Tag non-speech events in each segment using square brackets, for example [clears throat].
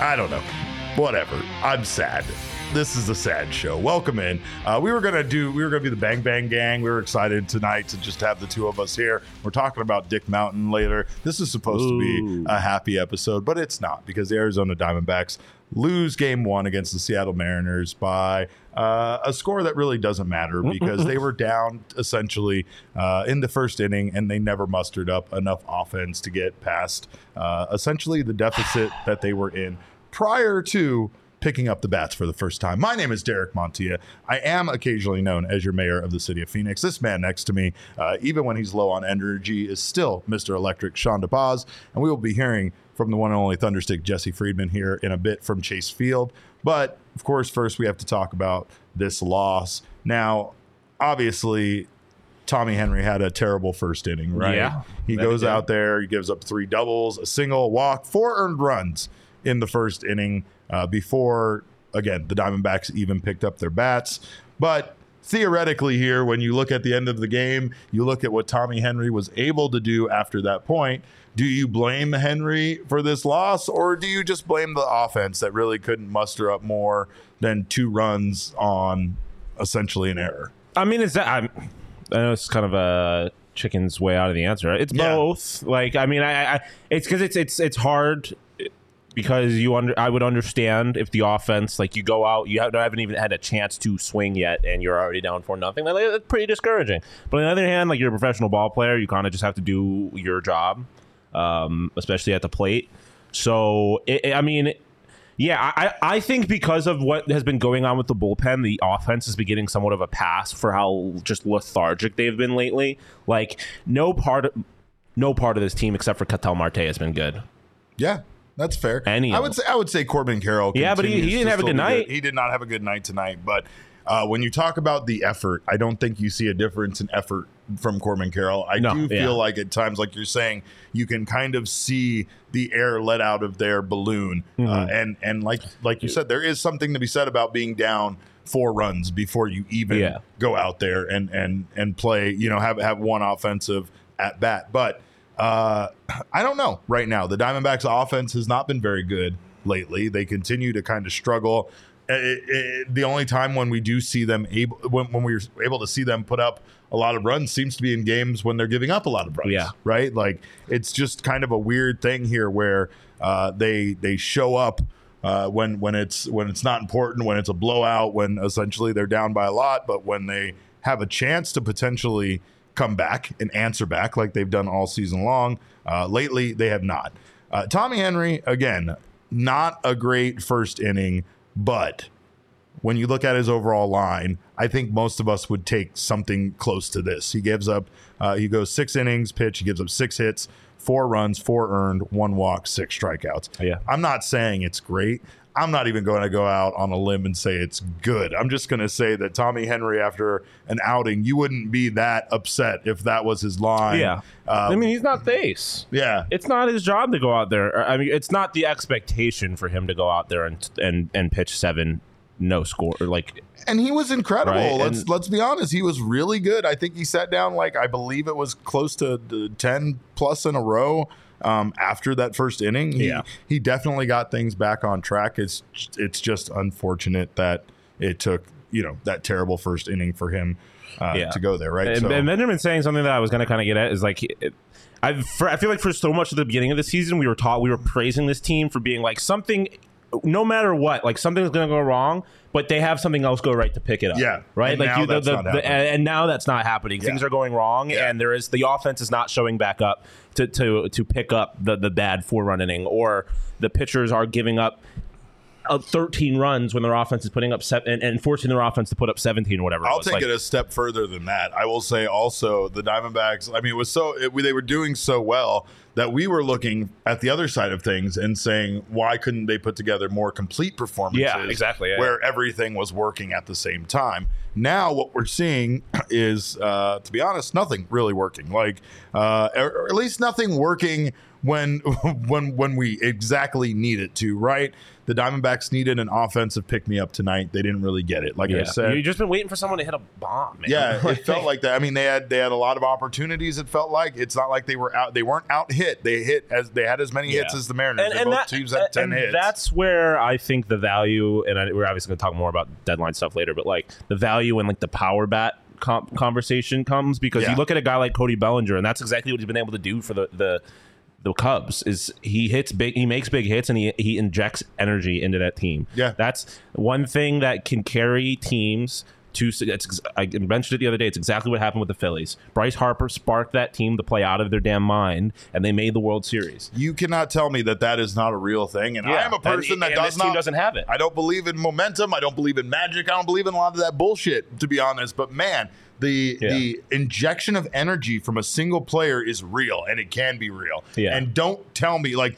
I don't know. Whatever. I'm sad. This is a sad show. Welcome in. Uh, we were gonna do. We were gonna be the Bang Bang Gang. We were excited tonight to just have the two of us here. We're talking about Dick Mountain later. This is supposed to be a happy episode, but it's not because the Arizona Diamondbacks lose Game One against the Seattle Mariners by uh, a score that really doesn't matter because they were down essentially uh, in the first inning and they never mustered up enough offense to get past uh, essentially the deficit that they were in prior to picking up the bats for the first time. My name is Derek Montilla. I am occasionally known as your mayor of the city of Phoenix. This man next to me, uh, even when he's low on energy, is still Mr. Electric Sean DePaz. And we will be hearing from the one and only Thunderstick Jesse Friedman here in a bit from Chase Field. But of course, first we have to talk about this loss. Now, obviously, Tommy Henry had a terrible first inning, right? Yeah, He goes out there, he gives up three doubles, a single, a walk, four earned runs in the first inning uh, before, again, the Diamondbacks even picked up their bats. But theoretically, here, when you look at the end of the game, you look at what Tommy Henry was able to do after that point. Do you blame Henry for this loss, or do you just blame the offense that really couldn't muster up more than two runs on essentially an error? I mean, it's I'm, I know it's kind of a chicken's way out of the answer. It's Yeah. both. Like, I mean, I, I it's because it's it's it's hard because you under I would understand if the offense like you go out you haven't, even had a chance to swing yet and you're already down for nothing. Like, That's pretty discouraging. But on the other hand, like you're a professional ball player, you kind of just have to do your job, um, especially at the plate. So it, I mean. Yeah, I, I think because of what has been going on with the bullpen, the offense has been getting somewhat of a pass for how just lethargic they've been lately. Like no part of no part of this team except for Ketel Marte has been good. Yeah, that's fair. Any I would say I would say Corbin Carroll. Yeah, but he- he didn't have a good night. He did not have a good night tonight. But uh, when you talk about the effort, I don't think you see a difference in effort from Corbin Carroll. I No, do feel yeah. like at times, like you're saying, you can kind of see the air let out of their balloon, uh, Mm-hmm. and and like like you said, there is something to be said about being down four runs before you even Yeah. go out there and and and play. You know, have have one offensive at bat, but. Uh, [clears throat] I don't know right now. The Diamondbacks offense has not been very good lately. They continue to kind of struggle. It- it- the only time when we do see them able, when, when we're able to see them put up a lot of runs seems to be in games when they're giving up a lot of runs. Yeah. Right. Like it's just kind of a weird thing here where uh, they, they show up uh, when, when it's, when it's not important, when it's a blowout, when essentially they're down by a lot, but when they have a chance to potentially come back and answer back like they've done all season long. Uh, lately, they have not. Uh, Tommy Henry, again, not a great first inning, but when you look at his overall line, I think most of us would take something close to this. He gives up, uh, he goes six innings pitch, he gives up six hits, four runs, four earned, one walk, six strikeouts. Yeah. I'm not saying it's great. I'm not even going to go out on a limb and say it's good. I'm just going to say that Tommy Henry, after an outing, you wouldn't be that upset if that was his line. Yeah, Um, I mean he's not face. yeah. It's not his job to go out there. I mean, it's not the expectation for him to go out there and and and pitch seven no score or like and he was incredible. Right, Let's and- let's be honest. He was really good. I think he sat down like I believe it was close to ten plus in a row um, after that first inning. He, Yeah. he definitely got things back on track. It's it's just unfortunate that it took you know that terrible first inning for him uh, Yeah. to go there. Right. And, So- and Benjamin saying something that I was going to kind of get at is like, it, I for, I feel like for so much of the beginning of the season, we were taught we were praising this team for being like something, no matter what, like something's going to go wrong, but they have something else go right to pick it up. Yeah. right. And like now you, the, that's the, not the- happening. and, now that's not happening. Things are going wrong, Yeah. and there is the offense is not showing back up to to to pick up the the bad four run inning, or the pitchers are giving up. Uh, 13 runs when their offense is putting up seven and, and forcing their offense to put up 17 or whatever. I'll take Like, it a step further than that. I will say also the Diamondbacks. I mean, it was so it, they were doing so well that we were looking at the other side of things and saying, why couldn't they put together more complete performances? Yeah, exactly, yeah. where everything was working at the same time. Now, what we're seeing [clears throat] is, uh, to be honest, nothing really working. Like, uh, or, at least nothing working when [laughs] when when we exactly need it to. Right? The Diamondbacks needed an offensive pick me up tonight. They didn't really get it. Like I said, You've just been waiting for someone to hit a bomb, man. yeah, it [laughs] felt like that. I mean, they had they had a lot of opportunities. It felt like it's not like they were out. They weren't out hit. Hit. They hit as they had as many hits as the Mariners. And both that- teams had ten and hits. That's where I think the value, and I, we're obviously going to talk more about deadline stuff later, but like the value in like the power bat com- conversation comes because Yeah. you look at a guy like Cody Bellinger, and that's exactly what he's been able to do for the the the Cubs is he hits big, he makes big hits, and he he injects energy into that team. Yeah. that's one thing that can carry teams. To, it's, I mentioned it the other day. It's exactly what happened with the Phillies. Bryce Harper sparked that team to play out of their damn mind, and they made the World Series. you cannot tell me that that is not a real thing. And I am a person and, that and does this team not doesn't have it. I don't believe in momentum. I don't believe in magic. I don't believe in a lot of that bullshit, to be honest. But man, the Yeah. the injection of energy from a single player is real, and it can be real. Yeah. And don't tell me like.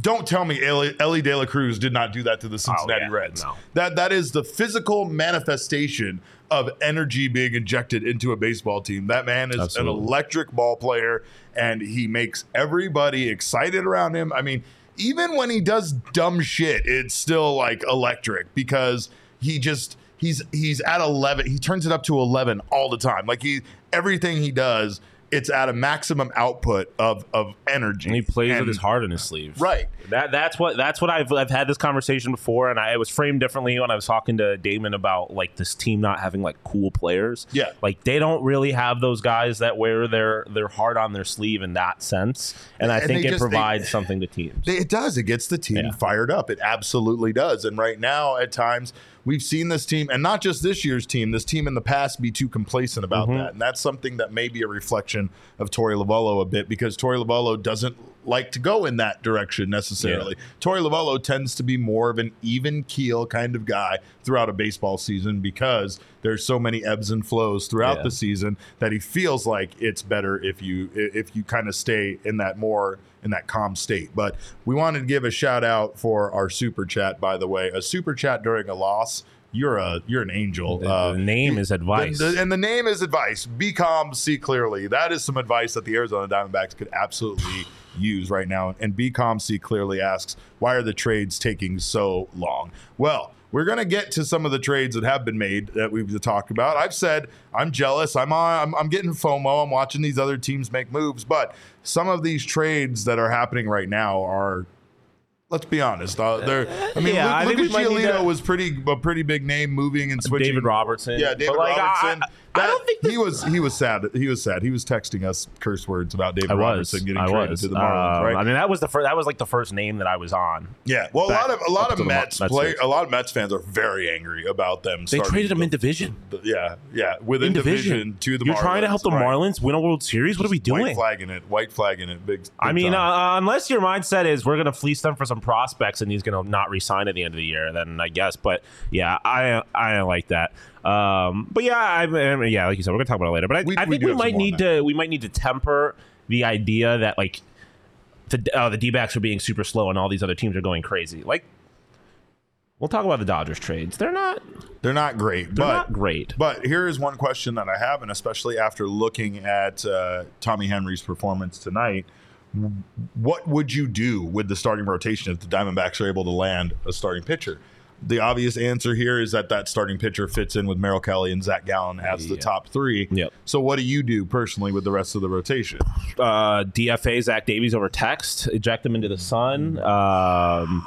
Don't tell me Elly, Elly De La Cruz did not do that to the oh, Cincinnati Oh, yeah. Reds. No. That that is the physical manifestation of energy being injected into a baseball team. That man is Absolutely. an electric ball player, and he makes everybody excited around him. I mean, even when he does dumb shit, it's still like electric because he just he's he's at eleven. He turns it up to eleven all the time. Like he everything he does, it's at a maximum output of of energy. And he plays And- with his heart in his sleeve. Right. That that's what that's what I've I've had this conversation before, and I it was framed differently when I was talking to Damon about like this team not having like cool players. Yeah. like they don't really have those guys that wear their their heart on their sleeve in that sense, and I And think it just- they- provides something to teams. It does. It gets the team Yeah. fired up. It absolutely does. And right now, at times, we've seen this team, and not just this year's team, this team in the past be too complacent about Mm-hmm. that. And that's something that may be a reflection of Torey Lovullo a bit because Torey Lovullo doesn't like to go in that direction necessarily. Torey Lovullo tends to be more of an even keel kind of guy throughout a baseball season because there's so many ebbs and flows throughout Yeah. the season that he feels like it's better if you if you kind of stay in that more in that calm state. But we wanted to give a shout out for our super chat. By the way, a super chat during a loss. You're a you're an angel. The, Uh, name is advice. the- the- and the name is advice. Be calm, see clearly. That is some advice that the Arizona Diamondbacks could absolutely use right now. And see clearly asks, why are the trades taking so long? Well, we're going to get to some of the trades that have been made that we've talked about. I've said I'm jealous. I'm on. I'm, I'm getting FOMO. I'm watching these other teams make moves, but some of these trades that are happening right now are. Let's be honest. Uh, they're. I mean, Yeah, I Luke, think we might Lucas need Giolito to- was pretty a pretty big name moving and switching. David Robertson. Yeah, David like, I- Robertson. I, I don't think he was he was sad. He was sad. He was texting us curse words about David I was. Robertson getting I traded was. to the Marlins, Um, right? I mean, that was the first. That was like the first name that I was on. yeah. Well, a lot of a lot of to the Mar- Mets Mets play. fans. A lot of Mets fans are very angry about them. They starting traded him in division. the- yeah, yeah, within division, to the. Marlins. You're trying to help the right. Marlins win a World Series. What are we doing? White doing? flagging it. White flagging it. Big. I mean, uh, unless your mindset is we're going to fleece them for some prospects and he's going to not resign at the end of the year, then I guess. But yeah, I I don't like that. Um, but yeah, I, I mean, yeah, like you said, we're going to talk about it later. But I, We- I think do we might need to we might need to temper the idea that like the uh, the D-backs are being super slow and all these other teams are going crazy. Like we'll talk about the Dodgers trades. They're not they're not great, they're but not great. But here is one question that I have, and especially after looking at uh, Tommy Henry's performance tonight, what would you do with the starting rotation if the Diamondbacks are able to land a starting pitcher? The obvious answer here is that that starting pitcher fits in with Merrill Kelly and Zach Gallen as the top three. Yep. So, what do you do personally with the rest of the rotation? uh, DFA Zach Davies over text, eject him into the sun. Um,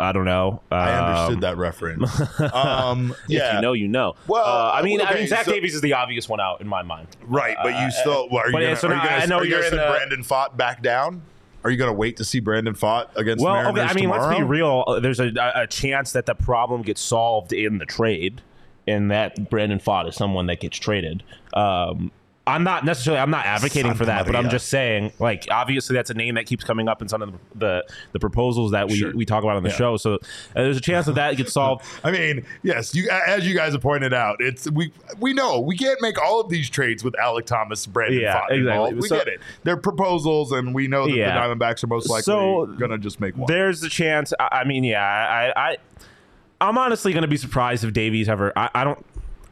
I don't know. I Um, understood that reference. [laughs] Um, yeah, If you know, you know. Well, uh, I mean, I mean, Zach so- Davies is the obvious one out in my mind. right. But you Uh, still well, are you going yeah, so to now I know are you you're gonna send the- Brandon Pfaadt back down? Are you going to wait to see Brandon Pfaadt against Well, Mariners okay. I mean, let's be real. Uh, There's a, a chance that the problem gets solved in the trade, and that Brandon Pfaadt is someone that gets traded. Um, I'm not necessarily. I'm not advocating for that, but I'm just saying. Like, obviously, that's a name that keeps coming up in some of the the, the proposals that we, Sure. we talk about on the Yeah. show. So uh, there's a chance that that gets solved. [laughs] I mean, yes, you as you guys have pointed out, it's we we know we can't make all of these trades with Alek Thomas, Brandon Yeah, Pfaadt involved. exactly. We So- get it. They're proposals, and we know that Yeah. the Diamondbacks are most likely So, going to just make one. There's a chance. I, I mean, yeah, I, I, I'm honestly going to be surprised if Davies ever. I, I don't.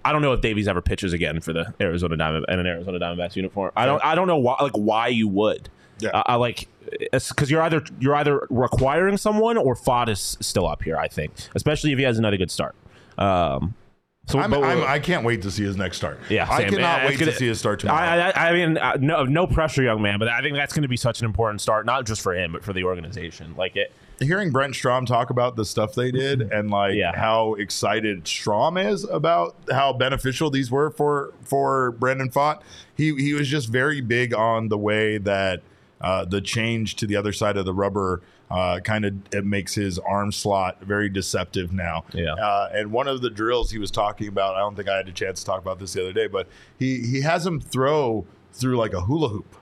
I don't know if Davies ever pitches again for the Arizona Diamond in an Arizona Diamondbacks uniform. I don't. I don't know why. Like why you would. Yeah. I, I like because you're either you're either requiring someone or Pfaadt is still up here. I think, especially if he has another good start. Um, So I'm, but- I'm, I can't wait to see his next start. Yeah, I same. cannot Yeah, wait it's to gonna- see his start tomorrow. I, I, I mean, uh, no, no pressure, young man, but I think that's going to be such an important start, not just for him, but for the organization. Like it, Hearing Brent Strom talk about the stuff they did and like Yeah. how excited Strom is about how beneficial these were for for Brandon Pfaadt, he he was just very big on the way that uh, the change to the other side of the rubber uh, kind of it makes his arm slot very deceptive now. Yeah. Uh, and one of the drills he was talking about, I don't think I had a chance to talk about this the other day, but he he has him throw through like a hula hoop,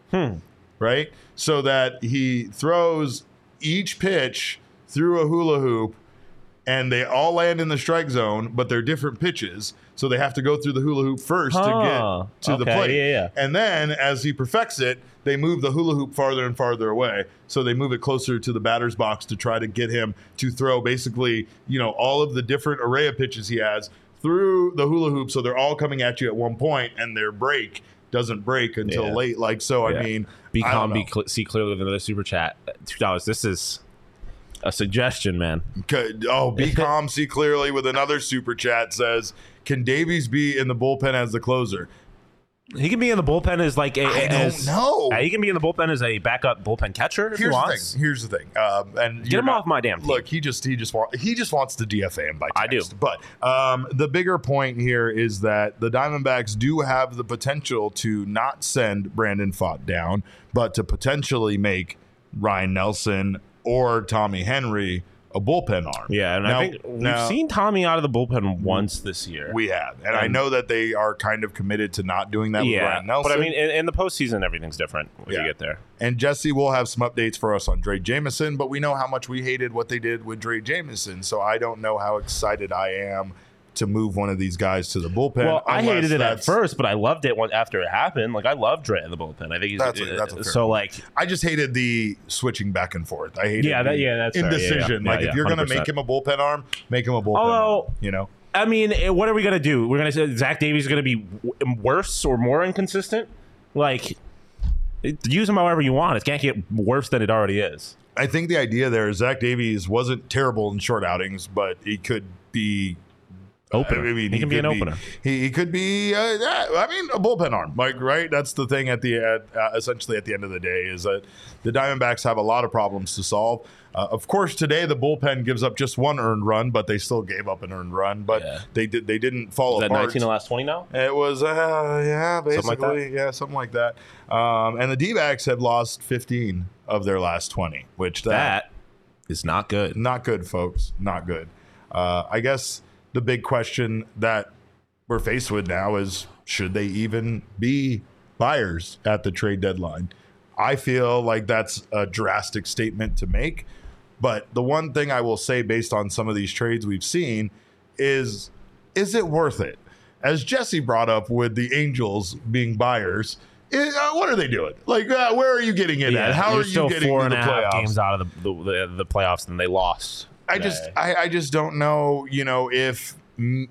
right? So that he throws each pitch through a hula hoop and they all land in the strike zone, but they're different pitches. So they have to go through the hula hoop first Huh. to get to the plate. yeah, yeah. And then as he perfects it, they move the hula hoop farther and farther away. So they move it closer to the batter's box to try to get him to throw basically, you know, all of the different array of pitches he has through the hula hoop. So they're all coming at you at one point and their break doesn't break until Yeah. late. Like, so, Yeah. I mean, be calm, be cl- see clearly with another super chat. Two dollars. This is a suggestion, man. Could- oh, be [laughs] calm, see clearly with another super chat says, can Davies be in the bullpen as the closer? He can be in the bullpen as like a. I as, don't know. He can be in the bullpen as a backup bullpen catcher if Here's he the wants. thing. Here's the thing. Um, and Get him not- off my damn team. Look, he just he just want he just wants to DFA him by text. I do. But um, the bigger point here is that the Diamondbacks do have the potential to not send Brandon Pfaadt down, but to potentially make Ryne Nelson or Tommy Henry a bullpen arm. Yeah, and Now- I think we've now- seen Tommy out of the bullpen once this year. We have, and I know that they are kind of committed to not doing that with yeah, but I mean, in, in the postseason, everything's different when Yeah. you get there. And Jesse will have some updates for us on Drey Jameson, but we know how much we hated what they did with Drey Jameson. So I don't know how excited I am to move one of these guys to the bullpen. Well, I hated it at first, but I loved it when, after it happened. Like I love Drey in the bullpen. I think he's That's a- uh, that's a so like I just hated the switching back and forth. I hated Yeah, that- yeah, that's fair. Yeah, yeah. indecision. Like yeah, if you're going to make him a bullpen arm, make him a bullpen Although- arm. You know, I mean, eh, what are we gonna do? We're gonna say Zach Davies is gonna be worse or more inconsistent? Like, eh, use him however you want. It can't get worse than it already is. I think the idea there is Zach Davies wasn't terrible in short outings, but he could be Opener. I mean, he can be could an opener. He, he could be. Uh, yeah, I mean, a bullpen arm, like right. That's the thing at the at, uh, essentially at the end of the day is that the Diamondbacks have a lot of problems to solve. Uh, of course, today the bullpen gives up just one earned run, but they still gave up an earned run. But Yeah. they did they didn't fall Is that apart. 19 the last 20 now? It was, uh, yeah, basically, like yeah, something like that. Um, and the D backs have lost 15 of their last 20, which that, That is not good. not good, folks, not good. Uh, I guess the big question that we're faced with now is should they even be buyers at the trade deadline? I feel like that's a drastic statement to make. But the one thing I will say, based on some of these trades we've seen, is is it worth it? As Jesse brought up with the Angels being buyers, i- uh, what are they doing? Like, uh, where are you getting it at? How you're you still getting four and the a half playoffs? games out of the, the, the playoffs and they lost. I just. I, I just don't know, you know, if and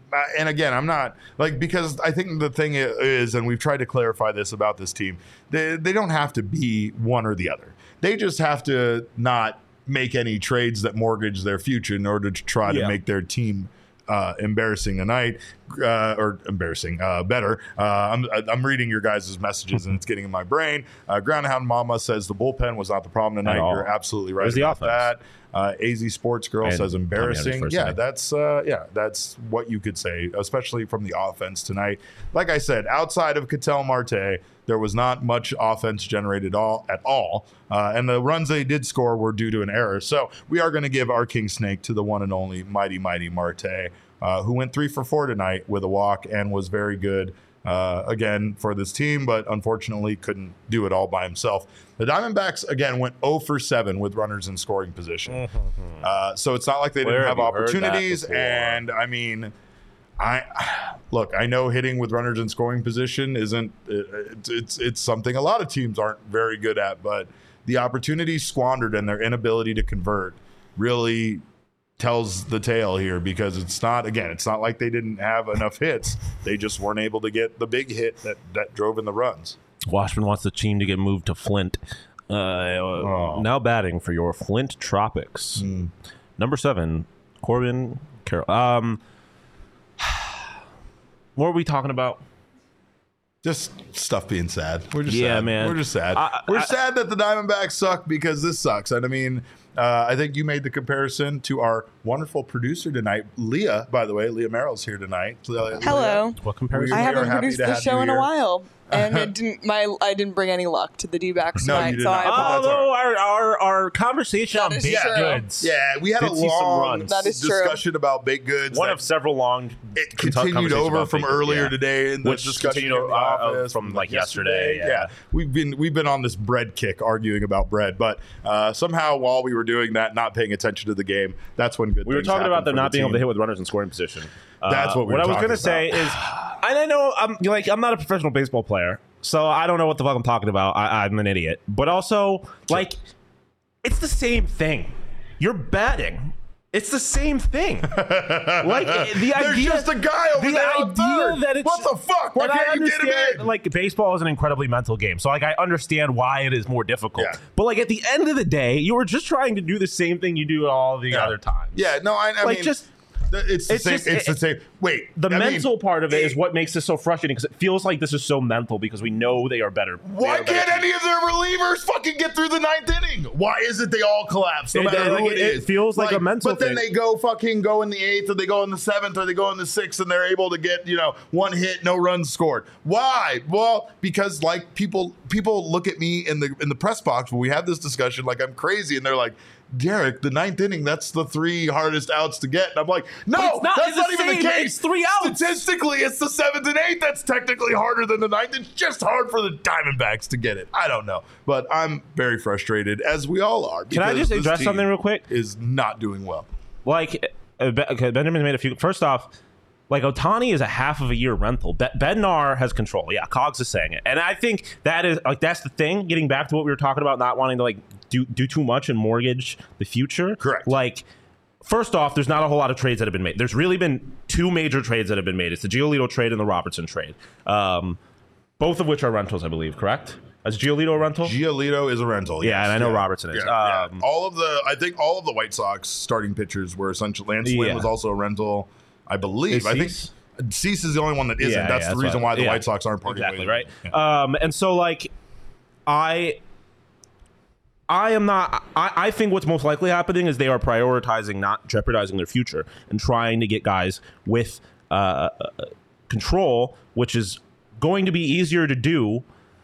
again, I'm not like because I think the thing is, and we've tried to clarify this about this team, they they don't have to be one or the other. They just have to not make any trades that mortgage their future in order to try to make their team uh, embarrassing tonight uh, or embarrassing uh, better. Uh, I'm, I'm reading your guys' messages and it's getting in my brain. Uh, Groundhound Mama says the bullpen was not the problem tonight. You're absolutely right was the about offense. that. Uh, AZ Sports Girl And says embarrassing. Yeah, inning. that's uh, yeah, that's what you could say, especially from the offense tonight. Like I said, outside of Ketel Marte, there was not much offense generated all at all, uh, and the runs they did score were due to an error. So we are going to give our king snake to the one and only mighty mighty Marte, uh, who went three for four tonight with a walk and was very good. Uh, again for this team, but unfortunately couldn't do it all by himself. The Diamondbacks again went 0 for 7 with runners in scoring position. Uh, so it's not like they Where didn't have have you heard that opportunities. And I mean, I look. I know hitting with runners in scoring position isn't. It, it's, it's it's something a lot of teams aren't very good at, but the opportunities squandered and their inability to convert really tells the tale here because it's not again it's not like they didn't have enough hits they just weren't able to get the big hit that that drove in the runs Washburn wants the team to get moved to Flint. Uh, Oh. Now batting for your Flint Tropics. Hmm. Number seven, Corbin Carroll. Um, what are we talking about? Just stuff being sad. We're just Yeah, sad. man. We're just sad. I- We're sad that the Diamondbacks suck because this sucks. And I mean, uh, I think you made the comparison to our wonderful producer tonight, Leah. By the way, Leah Merrill's here tonight. Leah- Hello. What comparison? I We are haven't produced the show you in a while, and it [laughs] didn't. My I didn't bring any luck to the D-backs No, you tonight, did so not. I Oh, apologize. Although our, our our conversation That on is baked true. goods, Yeah, we had Did a see some long runs. That is true. discussion about baked goods. one that of several long it con- continued conversations over about from baked goods, earlier yeah. today in the Which discussion continued, in the uh, uh, office from, like, yesterday, Yeah. yeah. we've been we've been on this bread kick arguing about bread, but uh, somehow while we were doing that, not paying attention to the game, that's when good. We were talking about them not the being able to hit with runners in scoring position. Uh, That's what we what I was gonna say is, and I know I'm like I'm not a professional baseball player, so I don't know what the fuck I'm talking about. I, I'm an idiot, but also like it's the same thing. You're batting. It's the same thing. [laughs] like the There's idea, just a guy over the there idea third. that it's What the fuck? Why can't you get him in? Like baseball is an incredibly mental game, so like I understand why it is more difficult. Yeah. But like at the end of the day, you were just trying to do the same thing you do all the Yeah. other times. Yeah, no, I, I Like, mean, just- it's the it's same. just- it's it- the same. Wait, The I mean, mental part of it is what makes this so frustrating because it feels like this is so mental because we know they are better. Why are can't teams. any of their relievers fucking get through the ninth inning? Why is it they all collapse no It- matter like, who it- it it feels like a mental thing. But then thing. they go fucking go in the eighth, or they go in the seventh, or they go in the sixth, and they're able to get you know one hit, no runs scored. Why? Well, because like people people look at me in the in the press box when we have this discussion like I'm crazy, and they're like. Derek, the ninth inning, that's the three hardest outs to get. And I'm like, no, not- that's not even the case. It's three outs. Statistically, it's the seventh and eighth that's technically harder than the ninth. It's just hard for the Diamondbacks to get it. I don't know, but I'm very frustrated, as we all are. Can I just address something real quick? Is not doing well. Like uh, Benjamin made a few. First off, like Ohtani is a half of a year rental. Be- Bednar has control. Yeah, Cogs is saying it, and I think that is like that's the thing. Getting back to what we were talking about, not wanting to like do do too much and mortgage the future. Correct. Like. First off, there's not a whole lot of trades that have been made. There's really been two major trades that have been made. It's the Giolito trade and the Robertson trade, um, both of which are rentals, I believe. Correct? Is Giolito a rental? Giolito is a rental. Yeah, and I know Robertson is. Yeah, yeah. Um, All of the, I think all of the White Sox starting pitchers were essentially. Lance Lynn Yeah. was also a rental, I believe. Is I think Cease? Cease is the only one that isn't. Yeah, that's yeah, the that's reason why the yeah. White Sox aren't partying. exactly right um and so like i i am not I, I think what's most likely happening is they are prioritizing not jeopardizing their future and trying to get guys with uh, uh, control which is going to be easier to do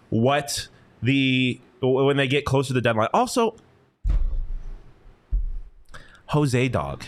what the when they get close to the deadline also jose dog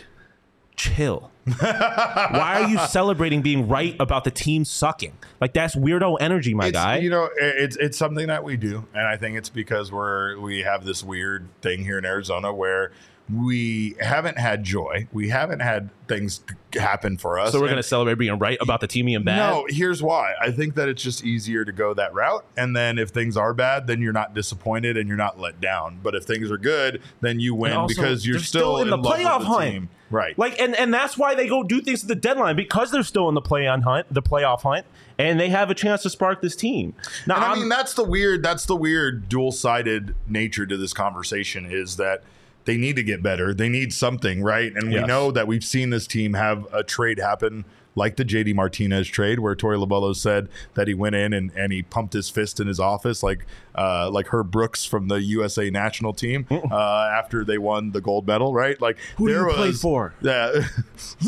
chill why are you [laughs] celebrating being right about the team sucking? Like that's weirdo energy, my It's, guy. You know, it's it's something that we do, and I think it's because we're we have this weird thing here in Arizona where we haven't had joy, we haven't had things happen for us. so we're gonna celebrate being right about the team being bad. No, here's why. I think that it's just easier to go that route. And then if things are bad, then you're not disappointed and you're not let down. But if things are good, then you win also, because you're they're still, in the with playoff the hunt. team. Right. Like and and that's why they go do things at the deadline because they're still in the play on hunt, the playoff hunt, and they have a chance to spark this team. Now, I mean that's the weird that's the weird dual-sided nature to this conversation is that they need to get better. They need something, right? And we know that we've seen this team have a trade happen like the JD Martinez trade where Torey Lovullo said that he went in and, and he pumped his fist in his office like uh, like Herb Brooks from the USA national team uh, after they won the gold medal, right? Like Who do there you play was- for? Yeah, [laughs]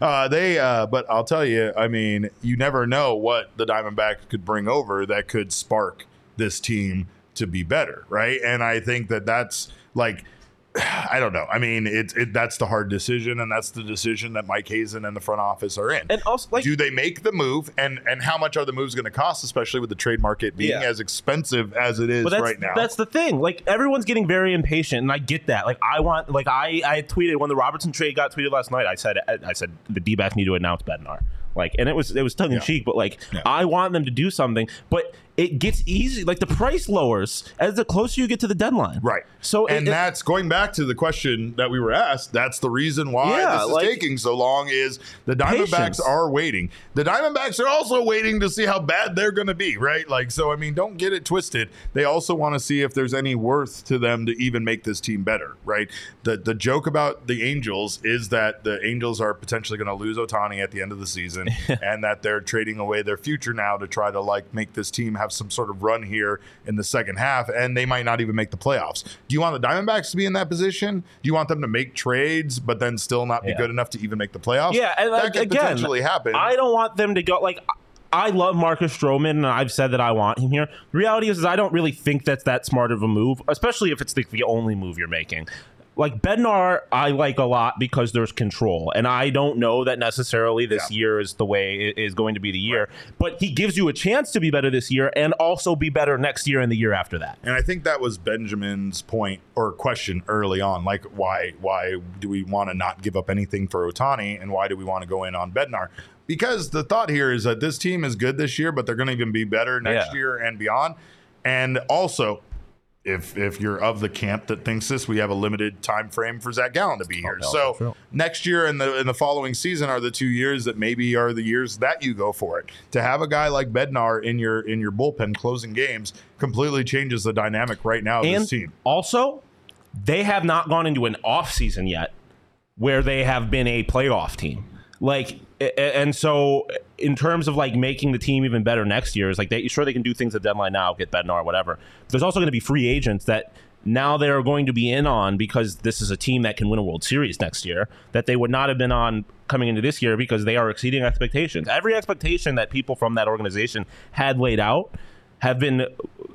uh, they. Uh, but I'll tell you, I mean, you never know what the Diamondbacks could bring over that could spark this team to be better, right? And I think that that's like. [sighs] I don't know. I mean, it's it that's the hard decision, and that's the decision that Mike Hazen and the front office are in. and also like Do they make the move, and and how much are the moves going to cost, especially with the trade market being Yeah. as expensive as it is right now? that's the thing. Like everyone's getting very impatient, and I get that. Like I want, like I, I tweeted when the Robertson trade got tweeted last night. I said, I said the D-backs need to announce Bednar. Like, and it was it was tongue in cheek, but like Yeah. I want them to do something. But it gets easy. Like the price lowers as the closer you get to the deadline. Right. So and that's going back to the question that we were asked. That's the reason why Yeah, this is like- taking so long. Is the Diamondbacks Patience. are waiting? The Diamondbacks are also waiting to see how bad they're going to be, right? Like, so I mean, don't get it twisted. They also want to see if there's any worth to them to even make this team better, right? The the joke about the Angels is that the Angels are potentially going to lose Ohtani at the end of the season. season [laughs] and that they're trading away their future now to try to like make this team have some sort of run here in the second half and they might not even make the playoffs. Do you want the Diamondbacks to be in that position? Do you want them to make trades but then still not be Yeah. good enough to even make the playoffs? Yeah, and that could again, potentially happen. I don't want them to go like. I love Marcus Stroman, and I've said that I want him here. The reality is, is I don't really think that's that smart of a move, especially if it's the, the only move you're making. Like Bednar, I like a lot because there's control, and I don't know that necessarily this Yeah. year is the way it is going to be the year. But he gives you a chance to be better this year, and also be better next year and the year after that. And I think that was Benjamin's point or question early on. Like, why why do we want to not give up anything for Ohtani, and why do we want to go in on Bednar? Because the thought here is that this team is good this year, but they're going to even be better next Yeah. year and beyond. And also, if if you're of the camp that thinks this, we have a limited time frame for Zach Gallen to be oh, here. yeah, so true. next year and the and the following season are the two years that maybe are the years that you go for it. To have a guy like Bednar in your in your bullpen closing games completely changes the dynamic right now of and this team. also, they have not gone into an off season yet where they have been a playoff team. Like, and so in terms of like making the team even better next year, is like they sure they can do things at deadline now, get Bednar, whatever. There's also going to be free agents that now they are going to be in on because this is a team that can win a World Series next year that they would not have been on coming into this year because they are exceeding expectations. Every expectation that people from that organization had laid out have been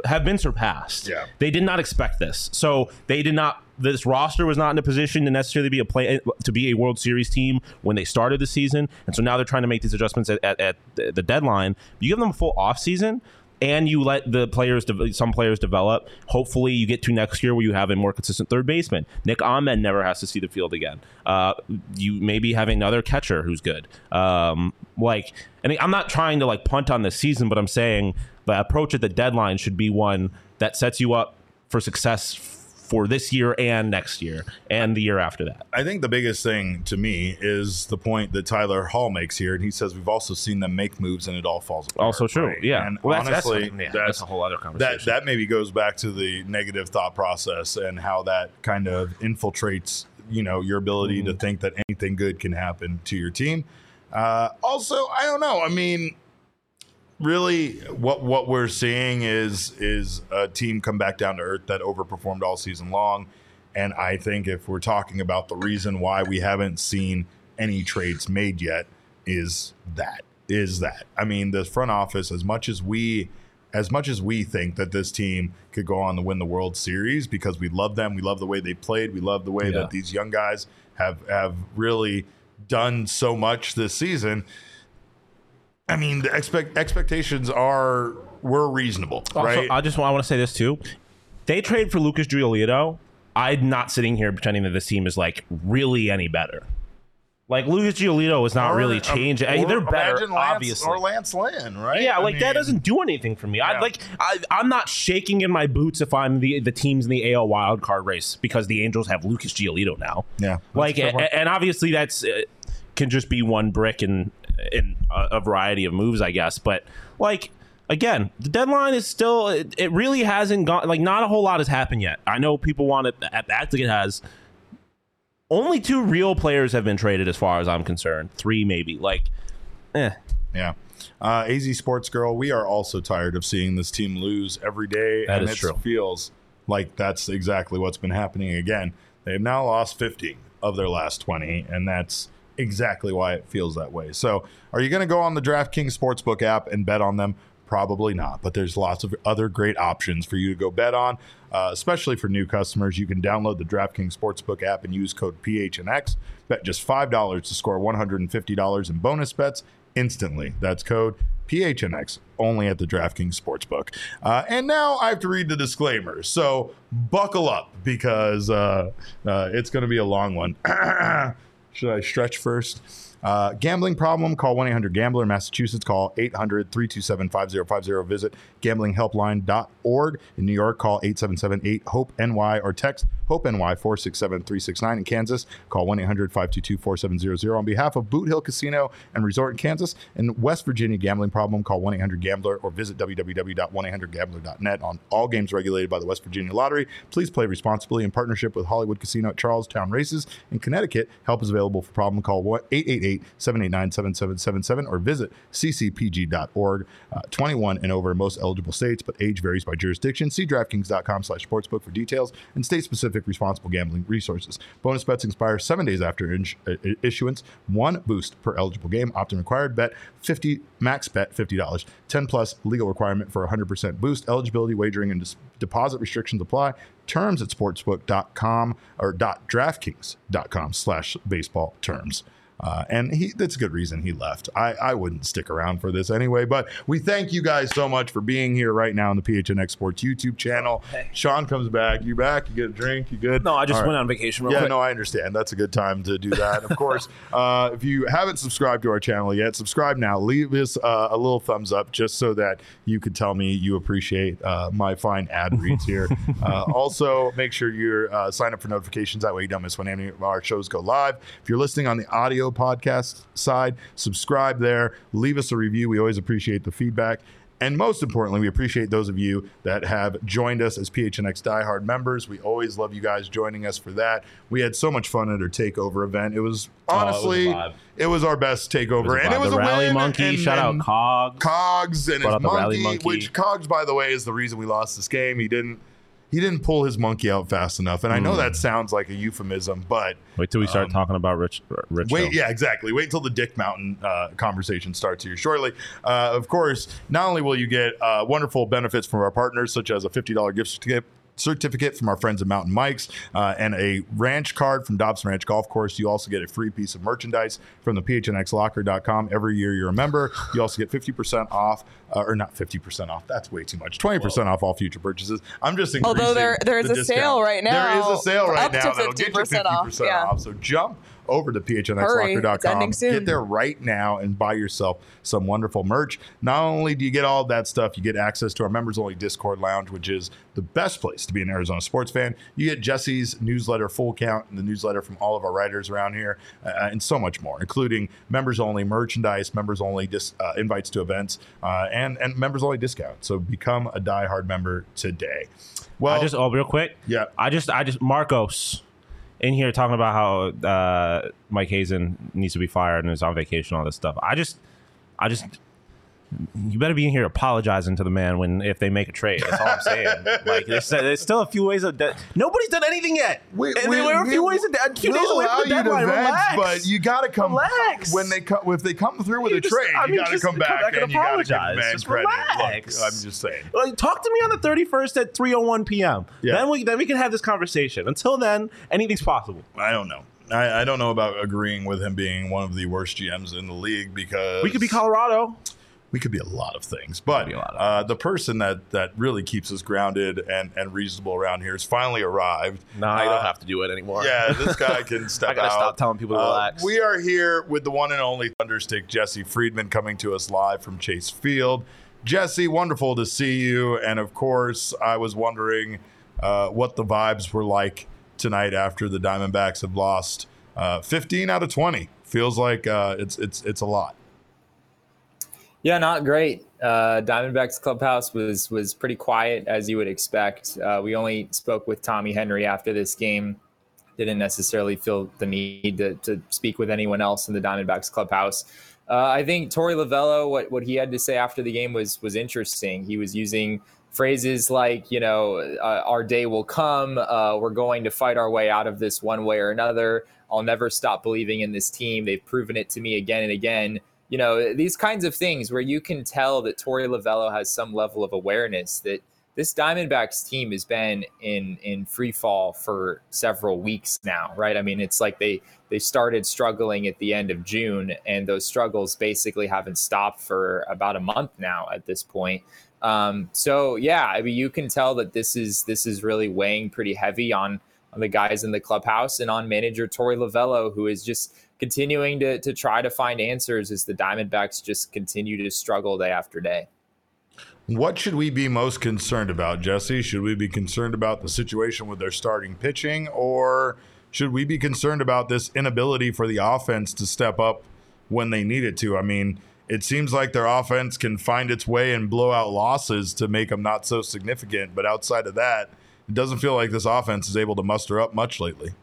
have been surpassed. Yeah. They did not expect this. So they did not this roster was not in a position to necessarily be a play to be a World Series team when they started the season. And so now they're trying to make these adjustments at, at, at the deadline. You give them a full off season and you let the players some players develop. Hopefully you get to next year where you have a more consistent third baseman. Nick Ahmed never has to see the field again. Uh, you maybe have another catcher who's good. Um, like and I'm not trying to like punt on this season, but I'm saying the approach at the deadline should be one that sets you up for success for this year and next year and the year after that. I think the biggest thing to me is the point that Tyler Hall makes here, and he says we've also seen them make moves and it all falls apart. Also true, right? yeah. And Well, that's- that's- honestly, yeah, that's, that's a whole other that conversation. that maybe goes back to the negative thought process and how that kind of infiltrates, you know, your ability Mm-hmm. to think that anything good can happen to your team. Uh, also, I don't know. I mean, really, what what we're seeing is is a team come back down to earth that overperformed all season long. And I think if we're talking about the reason why we haven't seen any trades made yet, is that is that. I mean, the front office, as much as we as much as we think that this team could go on to win the World Series because we love them, we love the way they played, we love the way Yeah. that these young guys have have really done so much this season. I mean, the expect expectations are were reasonable, Also, right? I just want, I want to say this too. They trade for Lucas Giolito. I'm not sitting here pretending that this team is like really any better. Like Lucas Giolito is not Or, really um, changing. or They're better, Lance, obviously. or Lance Lynn, right? Yeah, I like that doesn't do anything for me. I like I, I'm not shaking in my boots if I'm the the teams in the AL wild card race because the Angels have Lucas Giolito now. Yeah, like that's a fair a- and obviously that's uh, can just be one brick in in a, a variety of moves, I guess. But like again, the deadline is still it, it really hasn't gone like not a whole lot has happened yet. I know people want it act like it has. Only two real players have been traded, as far as I'm concerned. Three, maybe. Like, eh. Yeah. Uh, AZ Sports Girl, we are also tired of seeing this team lose every day. That and is it true. feels like that's exactly what's been happening again. They've now lost 50 of their last 20, and that's exactly why it feels that way. So, are you going to go on the DraftKings Sportsbook app and bet on them? Probably not, but there's lots of other great options for you to go bet on, uh, especially for new customers. You can download the DraftKings Sportsbook app and use code PHNX. Bet just $5 to score $150 in bonus bets instantly. That's code PHNX only at the DraftKings Sportsbook. Uh, and now I have to read the disclaimer. So buckle up because uh, uh, it's going to be a long one. [clears throat] Should I stretch first? Uh, gambling problem, call 1 800 Gambler. Massachusetts, call 800 327 5050. Visit gamblinghelpline.org. In New York, call 877 8 HOPE NY or text HOPE NY 467 369. In Kansas, call 1 800 522 4700. On behalf of Boot Hill Casino and Resort in Kansas and West Virginia Gambling Problem, call 1 800 Gambler or visit www.1800Gambler.net. On all games regulated by the West Virginia Lottery, please play responsibly in partnership with Hollywood Casino at Charlestown Races in Connecticut. Help is available for problem. Call 888 888-789-7777 or visit ccpg.org. Uh, 21 and over in most eligible states, but age varies by jurisdiction. See DraftKings.com slash sportsbook for details and state-specific responsible gambling resources. Bonus bets expire seven days after uh, issuance. One boost per eligible game. Opt-in required. Bet 50 max bet $50. 10 plus legal requirement for 100% boost. Eligibility, wagering, and dis- deposit restrictions apply. Terms at sportsbook.com or .draftkings.com slash baseball terms. Uh, and he that's a good reason he left. I, I wouldn't stick around for this anyway, but we thank you guys so much for being here right now on the PHNX Sports YouTube channel. Sean comes back. You back? You get a drink? You good? No, I just All right. went on vacation Yeah, quick. no, I understand. That's a good time to do that. Of course, [laughs] uh, if you haven't subscribed to our channel yet, subscribe now. Leave us uh, a little thumbs up just so that you could tell me you appreciate uh, my fine ad reads here. [laughs] uh, also, make sure you uh, sign up for notifications. That way, you don't miss when any of our shows go live. If you're listening on the audio podcast side, subscribe there. Leave us a review. We always appreciate the feedback. And most importantly, we appreciate those of you that have joined us as PHNX diehard members. We always love you guys joining us for that. We had so much fun at our takeover event. It was Oh, it was honestly, it was our best takeover, and it was the a rally win, monkey. and- shout out and Cogs. Cogs and his Shout out the rally monkey, monkey. which Cogs, by the way, is the reason we lost this game. He didn't. He didn't pull his monkey out fast enough, and I know Mm. that sounds like a euphemism, but Wait till we start talking about Rich. Rich. Wait, Hill. yeah, exactly. Wait until the Dick Mountain uh, conversation starts here shortly. Uh, of course, not only will you get uh, wonderful benefits from our partners, such as a $50 gift certificate. From our friends at Mountain Mike's uh, and a ranch card from Dobson Ranch Golf Course. You also get a free piece of merchandise from the PHNXLocker.com. Every year you're a member, you also get 50% off, uh, or not 50% off, that's way too much, 20% off all future purchases. I'm just increasing Although there- there is the a discount. sale right now. There is a sale right up to now get you 50% off, 50% yeah. off. So jump over to Hurry, PHNXLocker.com. it's. Get there right now and buy yourself some wonderful merch. Not only do you get all that stuff, you get access to our members only Discord lounge, which is the best place to be an Arizona sports fan. You get Jesse's newsletter full count and the newsletter from all of our writers around here, uh, and so much more, including members only merchandise, members only dis- uh, invites to events, uh, and and members only discounts. So become a diehard member today. Well, I just oh real quick. yeah. I just I just Marcos in here talking about how uh, Mike Hazen needs to be fired and is on vacation, all this stuff. I just I just you better be in here apologizing to the man when if they make a trade. That's all I'm saying. [laughs] like there's, there's still a few ways of de- nobody's done anything yet. We, and they were a few ways of de- a few days away from the deadline. Relax. but you got to come Relax. when they come if they come through with You a just- trade. I you got to just come come back, back and and you got to give the apologize. Just credit. relax. Look, I'm just saying. Like, talk to me on the 31st at 3:01 p.m. Yeah. Then we then we can have this conversation. Until then, anything's possible. I don't know. I, I don't know about agreeing with him being one of the worst GMs in the league because We could be Colorado. We could be a lot of things. But be a lot of uh, the person that that really keeps us grounded and and reasonable around here has finally arrived. Nah, you Uh, don't have to do it anymore. Yeah, [laughs] this guy can [laughs] step I gotta out. stop telling people to Uh, relax. We are here with the one and only Thunderstick Jesse Friedman coming to us live from Chase Field. Jesse, wonderful to see you. And of course, I was wondering uh, what the vibes were like tonight after the Diamondbacks have lost uh, 15 out of 20. Feels like uh, it's it's it's a lot. Yeah, not great. Uh, Diamondbacks clubhouse was was pretty quiet as you would expect. Uh, we only spoke with Tommy Henry after this game. Didn't necessarily feel the need to, to speak with anyone else in the Diamondbacks clubhouse. Uh, I think Torey Lovullo, what what he had to say after the game was was interesting. He was using phrases like, you know, uh, our day will come. Uh, we're going to fight our way out of this one way or another. I'll never stop believing in this team. They've proven it to me again and again you know these kinds of things where you can tell that Torey Lovullo has some level of awareness that this Diamondbacks team has been in in free fall for several weeks now, right? I mean, it's like they they started struggling at the end of June, and those struggles basically haven't stopped for about a month now at this point. Um, so yeah, I mean, you can tell that this is this is really weighing pretty heavy on on the guys in the clubhouse and on manager Torey Lovullo, who is just continuing to, to try to find answers as the Diamondbacks just continue to struggle day after day. What should we be most concerned about, Jesse? Should we be concerned about the situation with their starting pitching, or should we be concerned about this inability for the offense to step up when they need it to? I mean, it seems like their offense can find its way and blow out losses to make them not so significant, but outside of that, it doesn't feel like this offense is able to muster up much lately.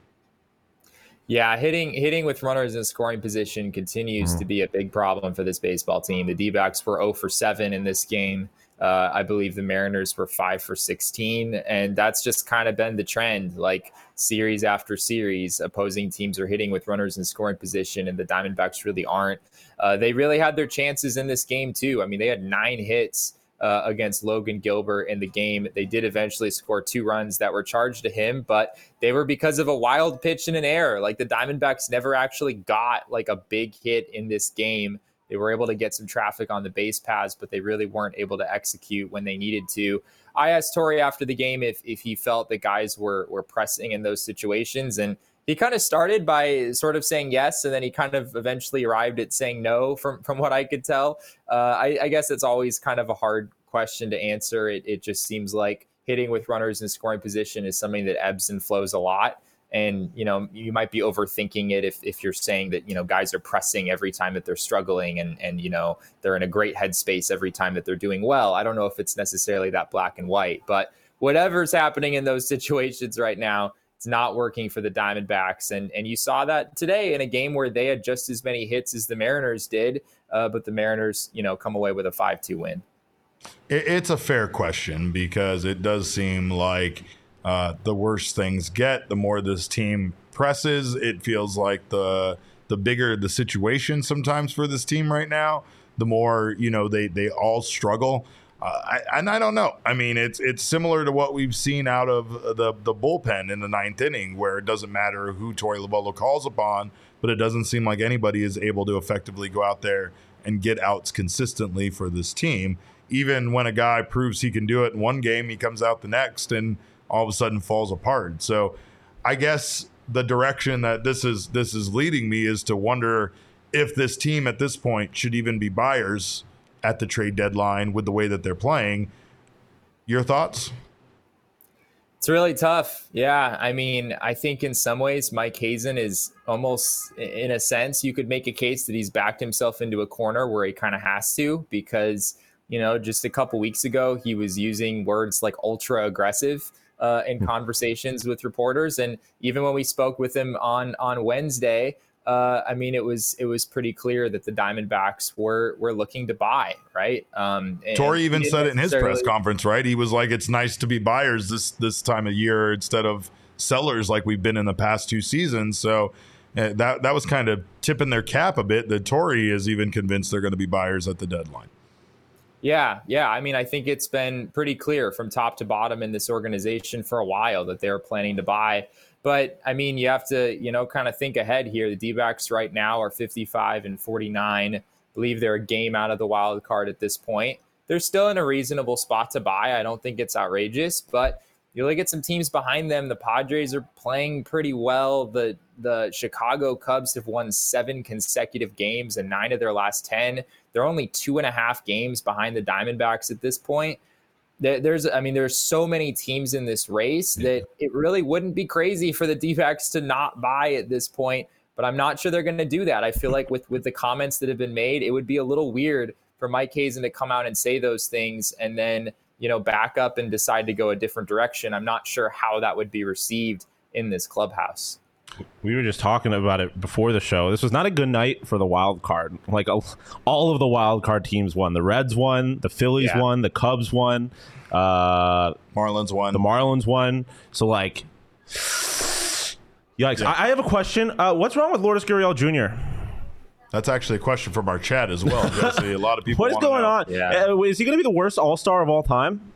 Yeah, hitting hitting with runners in scoring position continues mm-hmm. to be a big problem for this baseball team. The D-backs were 0 for 7 in this game. Uh, I believe the Mariners were 5 for 16 and that's just kind of been the trend like series after series opposing teams are hitting with runners in scoring position and the Diamondbacks really aren't. Uh, they really had their chances in this game too. I mean, they had 9 hits uh, against Logan Gilbert in the game. They did eventually score two runs that were charged to him, but they were because of a wild pitch and an error. Like the Diamondbacks never actually got like a big hit in this game. They were able to get some traffic on the base paths, but they really weren't able to execute when they needed to. I asked Torey after the game if if he felt the guys were were pressing in those situations, and he kind of started by sort of saying yes, and then he kind of eventually arrived at saying no. From from what I could tell, uh, I, I, guess it's always kind of a hard question to answer. It it just seems like hitting with runners in scoring position is something that ebbs and flows a lot. And you know you might be overthinking it if, if you're saying that you know guys are pressing every time that they're struggling and and you know they're in a great headspace every time that they're doing well. I don't know if it's necessarily that black and white, but whatever's happening in those [laughs] situations right now, it's not working for the Diamondbacks, and and you saw that today in a game where they had just as many hits as the Mariners did, uh, but the Mariners, you know, come away with a five-two win. It's a fair question because it does seem like uh, the worse things get, the more this team presses. It feels like the the bigger the situation sometimes for this team right now, the more you know they they all struggle. I, and I don't know. I mean, it's it's similar to what we've seen out of the the bullpen in the ninth inning, where it doesn't matter who Torey Lovullo calls upon, but it doesn't seem like anybody is able to effectively go out there and get outs consistently for this team. Even when a guy proves he can do it in one game, he comes out the next and all of a sudden falls apart. So, I guess the direction that this is this is leading me is to wonder if this team at this point should even be buyers at the trade deadline with the way that they're playing. Your thoughts? It's really tough. Yeah. I mean, I think in some ways, Mike Hazen is almost, in a sense, you could make a case that he's backed himself into a corner where he kind of has to because, you know, just a couple weeks ago, he was using words like ultra aggressive. Uh, in hmm. conversations with reporters, and even when we spoke with him on on Wednesday, uh, I mean, it was it was pretty clear that the Diamondbacks were were looking to buy, right? Um, Torey even said it in his press conference, right? He was like, "It's nice to be buyers this this time of year instead of sellers like we've been in the past two seasons." So uh, that that was kind of tipping their cap a bit. That Torey is even convinced they're going to be buyers at the deadline. Yeah, yeah. I mean, I think it's been pretty clear from top to bottom in this organization for a while that they're planning to buy. But I mean, you have to, you know, kind of think ahead here. The D backs right now are 55 and 49. I believe they're a game out of the wild card at this point. They're still in a reasonable spot to buy. I don't think it's outrageous, but you look at some teams behind them. The Padres are playing pretty well. The the Chicago Cubs have won seven consecutive games and nine of their last ten. They're only two and a half games behind the Diamondbacks at this point there's I mean there's so many teams in this race that it really wouldn't be crazy for the D-backs to not buy at this point, but I'm not sure they're going to do that. I feel hmm. like with with the comments that have been made, it would be a little weird for Mike Hazen to come out and say those things and then, you know, back up and decide to go a different direction. I'm not sure how that would be received in this clubhouse we were just talking about it before the show. This was not a good night for the wild card. Like all of the wild card teams won. The Reds won, the Phillies yeah. won, the Cubs won, uh, Marlins won, the Marlins won. So like, yikes! Yeah. I, I, have a question. Uh, what's wrong with Lourdes Gurriel Jr.? That's actually a question from our chat as well. a lot of people. [laughs] what is going know. on? Yeah. Uh, is he going to be the worst All Star of all time?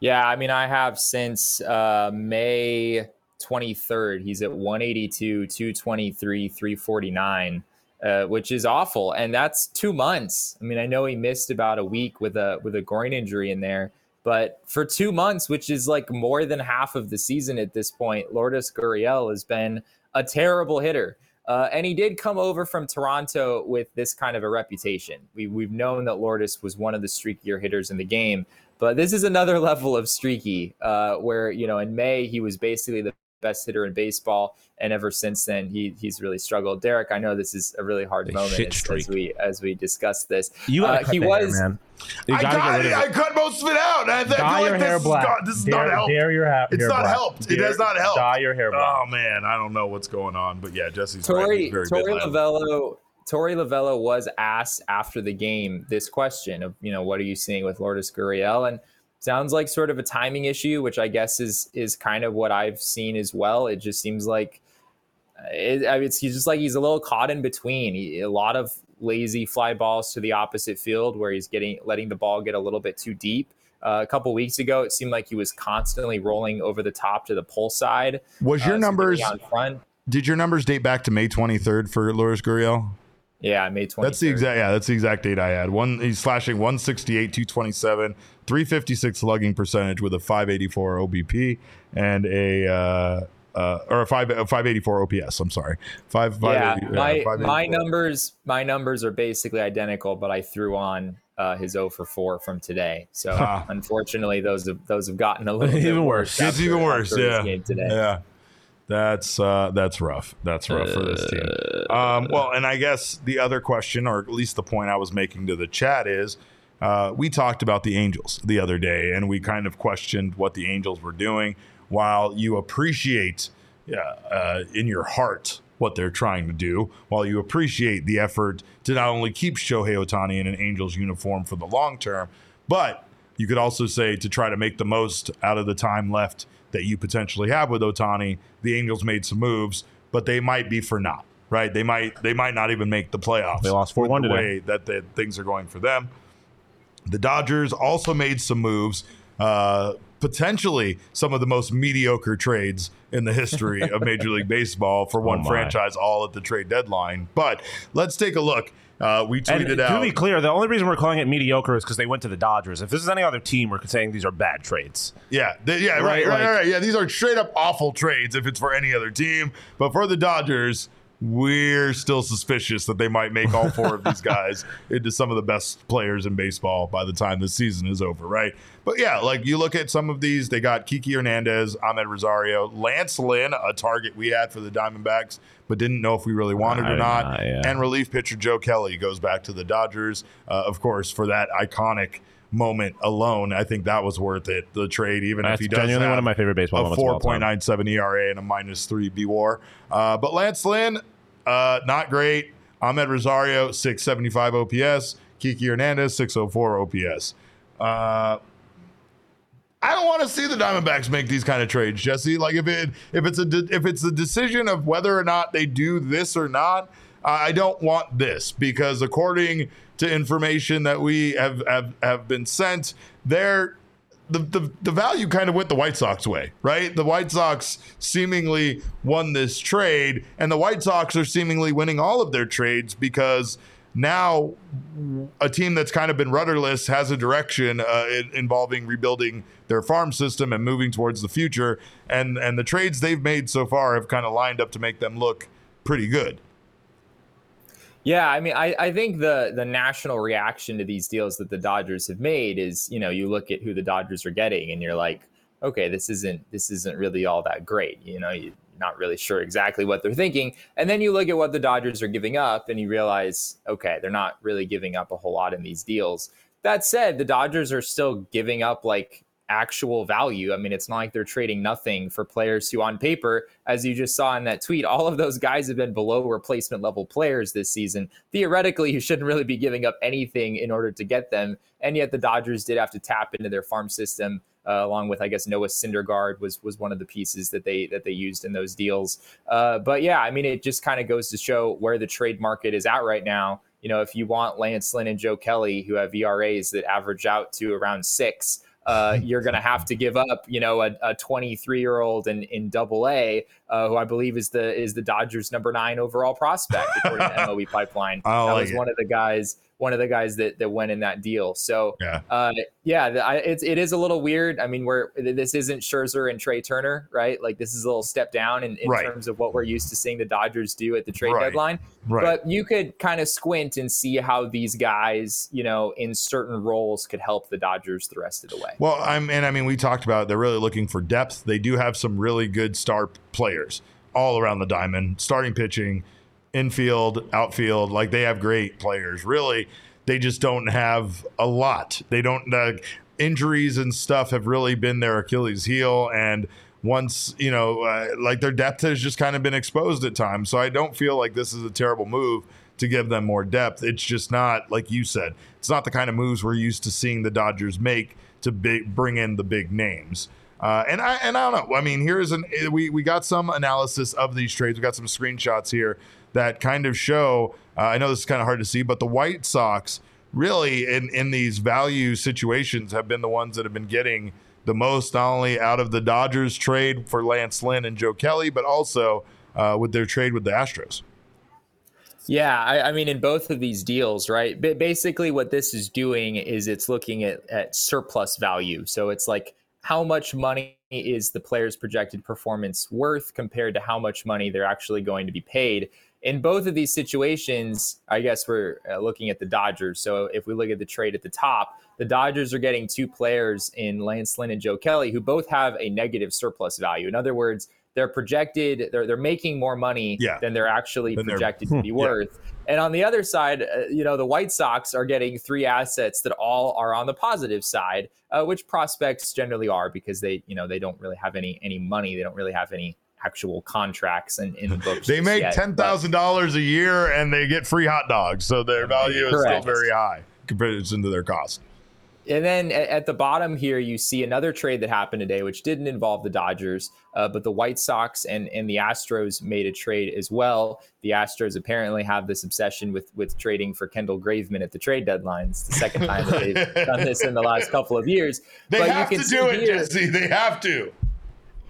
Yeah, I mean, I have since uh, May 23rd. He's at 182, 223, 349, uh, which is awful. And that's two months. I mean, I know he missed about a week with a with a groin injury in there, but for two months, which is like more than half of the season at this point, Lourdes Gurriel has been a terrible hitter. Uh, and he did come over from Toronto with this kind of a reputation. We, we've known that Lourdes was one of the streakier hitters in the game, but this is another [laughs] level of streaky, uh, where you know in May he was basically the best hitter in baseball. And ever since then, he he's really struggled. Derek, I know this is a really hard A moment as, as we as we discuss this. You Uh, he the hair, was man. You I, gotta got, get rid of I it. cut most of it out. I, I feel Dye like your this hair is black. not- this is dare, not help. dare your ha- It's hair not black. helped. It Dare- has not helped. Dye your hair black. Oh man, I don't know what's going on, but yeah, Jesse's right. Torey He's very Torey mid-level. Lovullo Torey Lovullo was asked after the game this question of you know what are you seeing with Lourdes Gurriel and sounds like sort of a timing issue, which I guess is is kind of what I've seen as well. It just seems like it, I mean, it's he's just like he's a little caught in between. He, a lot of lazy fly balls to the opposite field where he's getting letting the ball get a little bit too deep. Uh, a couple weeks ago, it seemed like he was constantly rolling over the top to the pull side. Was uh, your so numbers? out front. Did your numbers date back to May 23rd for Lourdes Gurriel? Yeah, May twenty. That's the exact. Yeah, that's the exact date I had. One. He's slashing 168, 227, 356 slugging percentage with a 584 OBP and a. Uh, uh, or a five a 584 OPS. I'm sorry, five. yeah, 580 my 584. my numbers my numbers are basically identical, but I threw on uh, his 0 for 4 from today. So Ah. unfortunately, those have those have gotten a [laughs] little bit Even worse. It's after- even worse. Yeah, game today. yeah. That's uh, that's rough. That's rough for this team. Um, well, and I guess the other question, or at least the point I was making to the chat, is uh, we talked about the Angels the other day, and we kind of questioned what the Angels were doing. While you appreciate uh, uh, in your heart what they're trying to do, while you appreciate the effort to not only keep Shohei Ohtani in an Angels uniform for the long term, but you could also say to try to make the most out of the time left that you potentially have with Ohtani. The Angels made some moves, but they might be for naught, right? They might they might not even make the playoffs. They lost 4-1 the today. way that the, things are going for them. The Dodgers also made some moves, uh, potentially some of the most mediocre trades in the history of Major League [laughs] Baseball for one Oh franchise, all at the trade deadline. But let's take a look. Uh, we And tweeted to out. To be clear, the only reason we're calling it mediocre is because they went to the Dodgers. If this is any other team, we're saying these are bad trades. Yeah, they- yeah, right, Right, right, right, right. Yeah, these are straight up awful trades if it's for any other team. But for the Dodgers, we're still suspicious that they might make all four of these [laughs] guys into some of the best players in baseball by the time the season is over, right? But yeah, like you look at some of these, they got Kiki Hernandez, Amed Rosario, Lance Lynn, a target we had for the Diamondbacks, but didn't know if we really wanted or not. yeah. And relief pitcher Joe Kelly goes back to the Dodgers, uh, of course, for that iconic moment alone. I think that was worth it. The trade, even That's if he does genuinely have one of my favorite baseball a moments. of all four point nine seven ERA and a minus three B WAR. Uh, but Lance Lynn, uh, not great. Amed Rosario six seventy five OPS. Kiki Hernandez six oh four OPS. Uh, I don't want to see the Diamondbacks make these kind of trades, Jesse. Like if it if it's a de- if it's a decision of whether or not they do this or not, uh, I don't want this because according to information that we have have, have been sent, they're the, the the value kind of went the White Sox way, right? The White Sox seemingly won this trade, and the White Sox are seemingly winning all of their trades because now a team that's kind of been rudderless has a direction uh, in- involving rebuilding their farm system and moving towards the future, and and the trades they've made so far have kind of lined up to make them look pretty good. Yeah, I mean, I, I think the the national reaction to these deals that the Dodgers have made is, you know, you look at who the Dodgers are getting, and you're like, okay, this isn't this isn't really all that great. You know, you're not really sure exactly what they're thinking, and then you look at what the Dodgers are giving up, and you realize, okay, they're not really giving up a whole lot in these deals. That said, the Dodgers are still giving up like actual value. I mean, it's not like they're trading nothing for players who, on paper, as you just saw in that tweet, all of those guys have been below replacement level players this season. Theoretically, you shouldn't really be giving up anything in order to get them. And yet, the Dodgers did have to tap into their farm system. Uh, along with, I guess Noah Syndergaard was was one of the pieces that they that they used in those deals. Uh, but yeah, I mean, it just kind of goes to show where the trade market is at right now. You know, if you want Lance Lynn and Joe Kelly, who have ERAs that average out to around six, uh, you're going to have to give up, you know, a 23 year old in, in Double A, uh, who I believe is the is the Dodgers' number nine overall prospect according to [laughs] MLB Pipeline. I that was it. one of the guys one of the guys that that went in that deal. So Yeah. uh, yeah, I, it's it is a little weird. I mean, we're this isn't Scherzer and Trea Turner, right? Like this is a little step down in, in Right. terms of what we're used to seeing the Dodgers do at the trade Right. deadline. Right. But you could kind of squint and see how these guys, you know, in certain roles could help the Dodgers the rest of the way. Well, I'm and I mean we talked about it. they're really looking for depth. They do have some really good star players all around the diamond, starting pitching, infield, outfield. Like they have great players. Really, they just don't have a lot. They don't uh, injuries and stuff have really been their Achilles heel and once you know uh, like their depth has just kind of been exposed at times so i don't feel like this is a terrible move to give them more depth it's just not like you said it's not the kind of moves we're used to seeing the dodgers make to bring in the big names uh, and I and I don't know. I mean, here's an we we got some analysis of these trades. We got some screenshots here that kind of show. Uh, I know this is kind of hard to see, but the White Sox really in in these value situations have been the ones that have been getting the most, not only out of the Dodgers trade for Lance Lynn and Joe Kelly, but also uh, with their trade with the Astros. Yeah, I, I mean, in both of these deals, right? Ba- basically, what this is doing is it's looking at, at surplus value. So it's like how much money is the player's projected performance worth compared to how much money they're actually going to be paid. In both of these situations, I guess we're uh, looking at the Dodgers. So if we look at the trade at the top, the Dodgers are getting two players in Lance Lynn and Joe Kelly who both have a negative surplus value. In other words, they're projected, they're, they're making more money Yeah. than they're actually Than they're- projected [laughs] to be worth. And on the other side, uh, you know, the White Sox are getting three assets that all are on the positive side, uh, which prospects generally are because they, you know, they don't really have any any money. They don't really have any actual contracts and in [laughs] books. They make yet. ten thousand dollars a year and they get free hot dogs, so their value is still very high compared to their cost. And then at the bottom here, you see another trade that happened today, which didn't involve the Dodgers, uh, but the White Sox and, and the Astros made a trade as well. The Astros apparently have this obsession with with trading for Kendall Graveman at the trade deadlines. The second time that they've [laughs] done this in the last couple of years. They But you have can to do it, here- Jesse. They have to.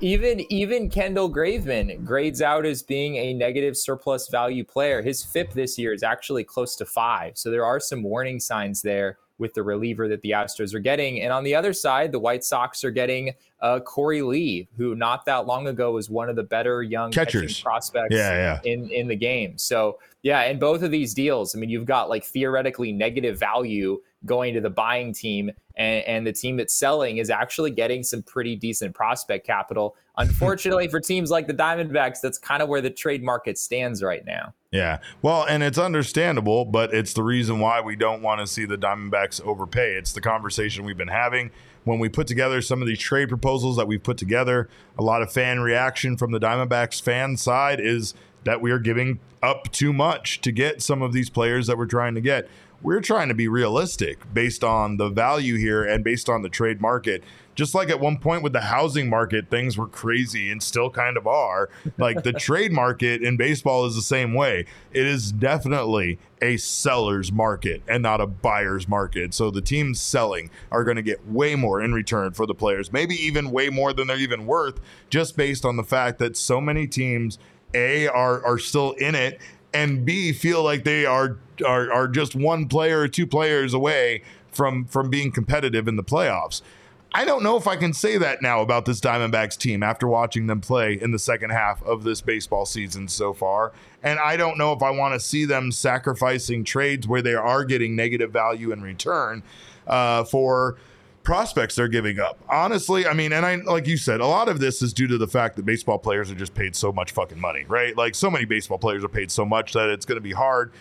Even even Kendall Graveman grades out as being a negative surplus value player. His FIP this year is actually close to five. So there are some warning signs there with the reliever that the Astros are getting. And on the other side, the White Sox are getting uh, Korey Lee, who not that long ago was one of the better young Catchers. prospects Yeah, yeah. in in the game. So yeah, in both of these deals, I mean, you've got like theoretically negative value going to the buying team, and, and the team that's selling is actually getting some pretty decent prospect capital. [laughs] Unfortunately, for teams like the Diamondbacks, that's kind of where the trade market stands right now. Yeah. Well, and it's understandable, but it's the reason why we don't want to see the Diamondbacks overpay. It's the conversation we've been having. When we put together some of these trade proposals that we've put together, a lot of fan reaction from the Diamondbacks fan side is that we are giving up too much to get some of these players that we're trying to get. We're trying to be realistic based on the value here and based on the trade market. Just like at one point with the housing market, things were crazy and still kind of are. Like the [laughs] trade market in baseball is the same way. It is definitely a seller's market and not a buyer's market. So the teams selling are going to get way more in return for the players, maybe even way more than they're even worth, just based on the fact that so many teams a are are still in it and b feel like they are are, are just one player or two players away from from being competitive in the playoffs I don't know if I can say that now about this Diamondbacks team after watching them play in the second half of this baseball season so far. And I don't know if I want to see them sacrificing trades where they are getting negative value in return uh, for prospects they're giving up. Honestly, I mean, and I like you said, a lot of this is due to the fact that baseball players are just paid so much fucking money, right? Like so many baseball players are paid so much that it's going to be hard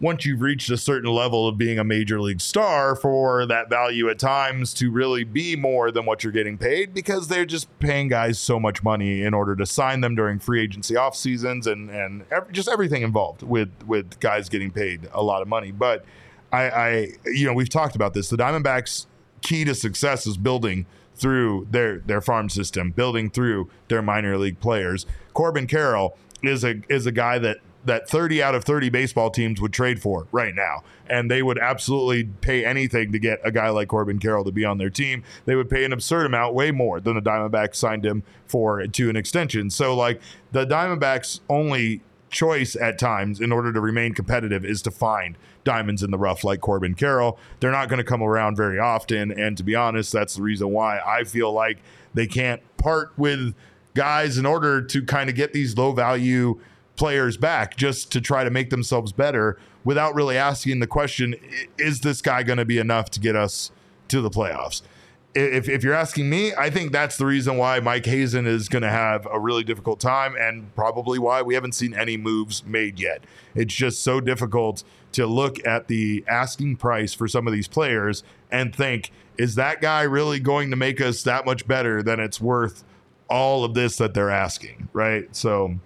once you've reached a certain level of being a major league star for that value at times to really be more than what you're getting paid because they're just paying guys so much money in order to sign them during free agency off seasons and and ev- just everything involved with with guys getting paid a lot of money. But I, I you know we've talked about this. The diamondbacks key to success is building through their their farm system building through their minor league players. Corbin carroll is a is a guy that that 30 out of 30 baseball teams would trade for right now. And they would absolutely pay anything to get a guy like Corbin Carroll to be on their team. They would pay an absurd amount, way more than the Diamondbacks signed him for to an extension. So, like, the Diamondbacks' only choice at times in order to remain competitive is to find diamonds in the rough like Corbin Carroll. They're not going to come around very often. And to be honest, that's the reason why I feel like they can't part with guys in order to kind of get these low value players back just to try to make themselves better without really asking the question is this guy going to be enough to get us to the playoffs? If, if you're asking me, I think that's the reason why Mike Hazen is going to have a really difficult time and probably why we haven't seen any moves made yet. It's just so difficult to look at the asking price for some of these players and think, is that guy really going to make us that much better than it's worth all of this that they're asking? Right. So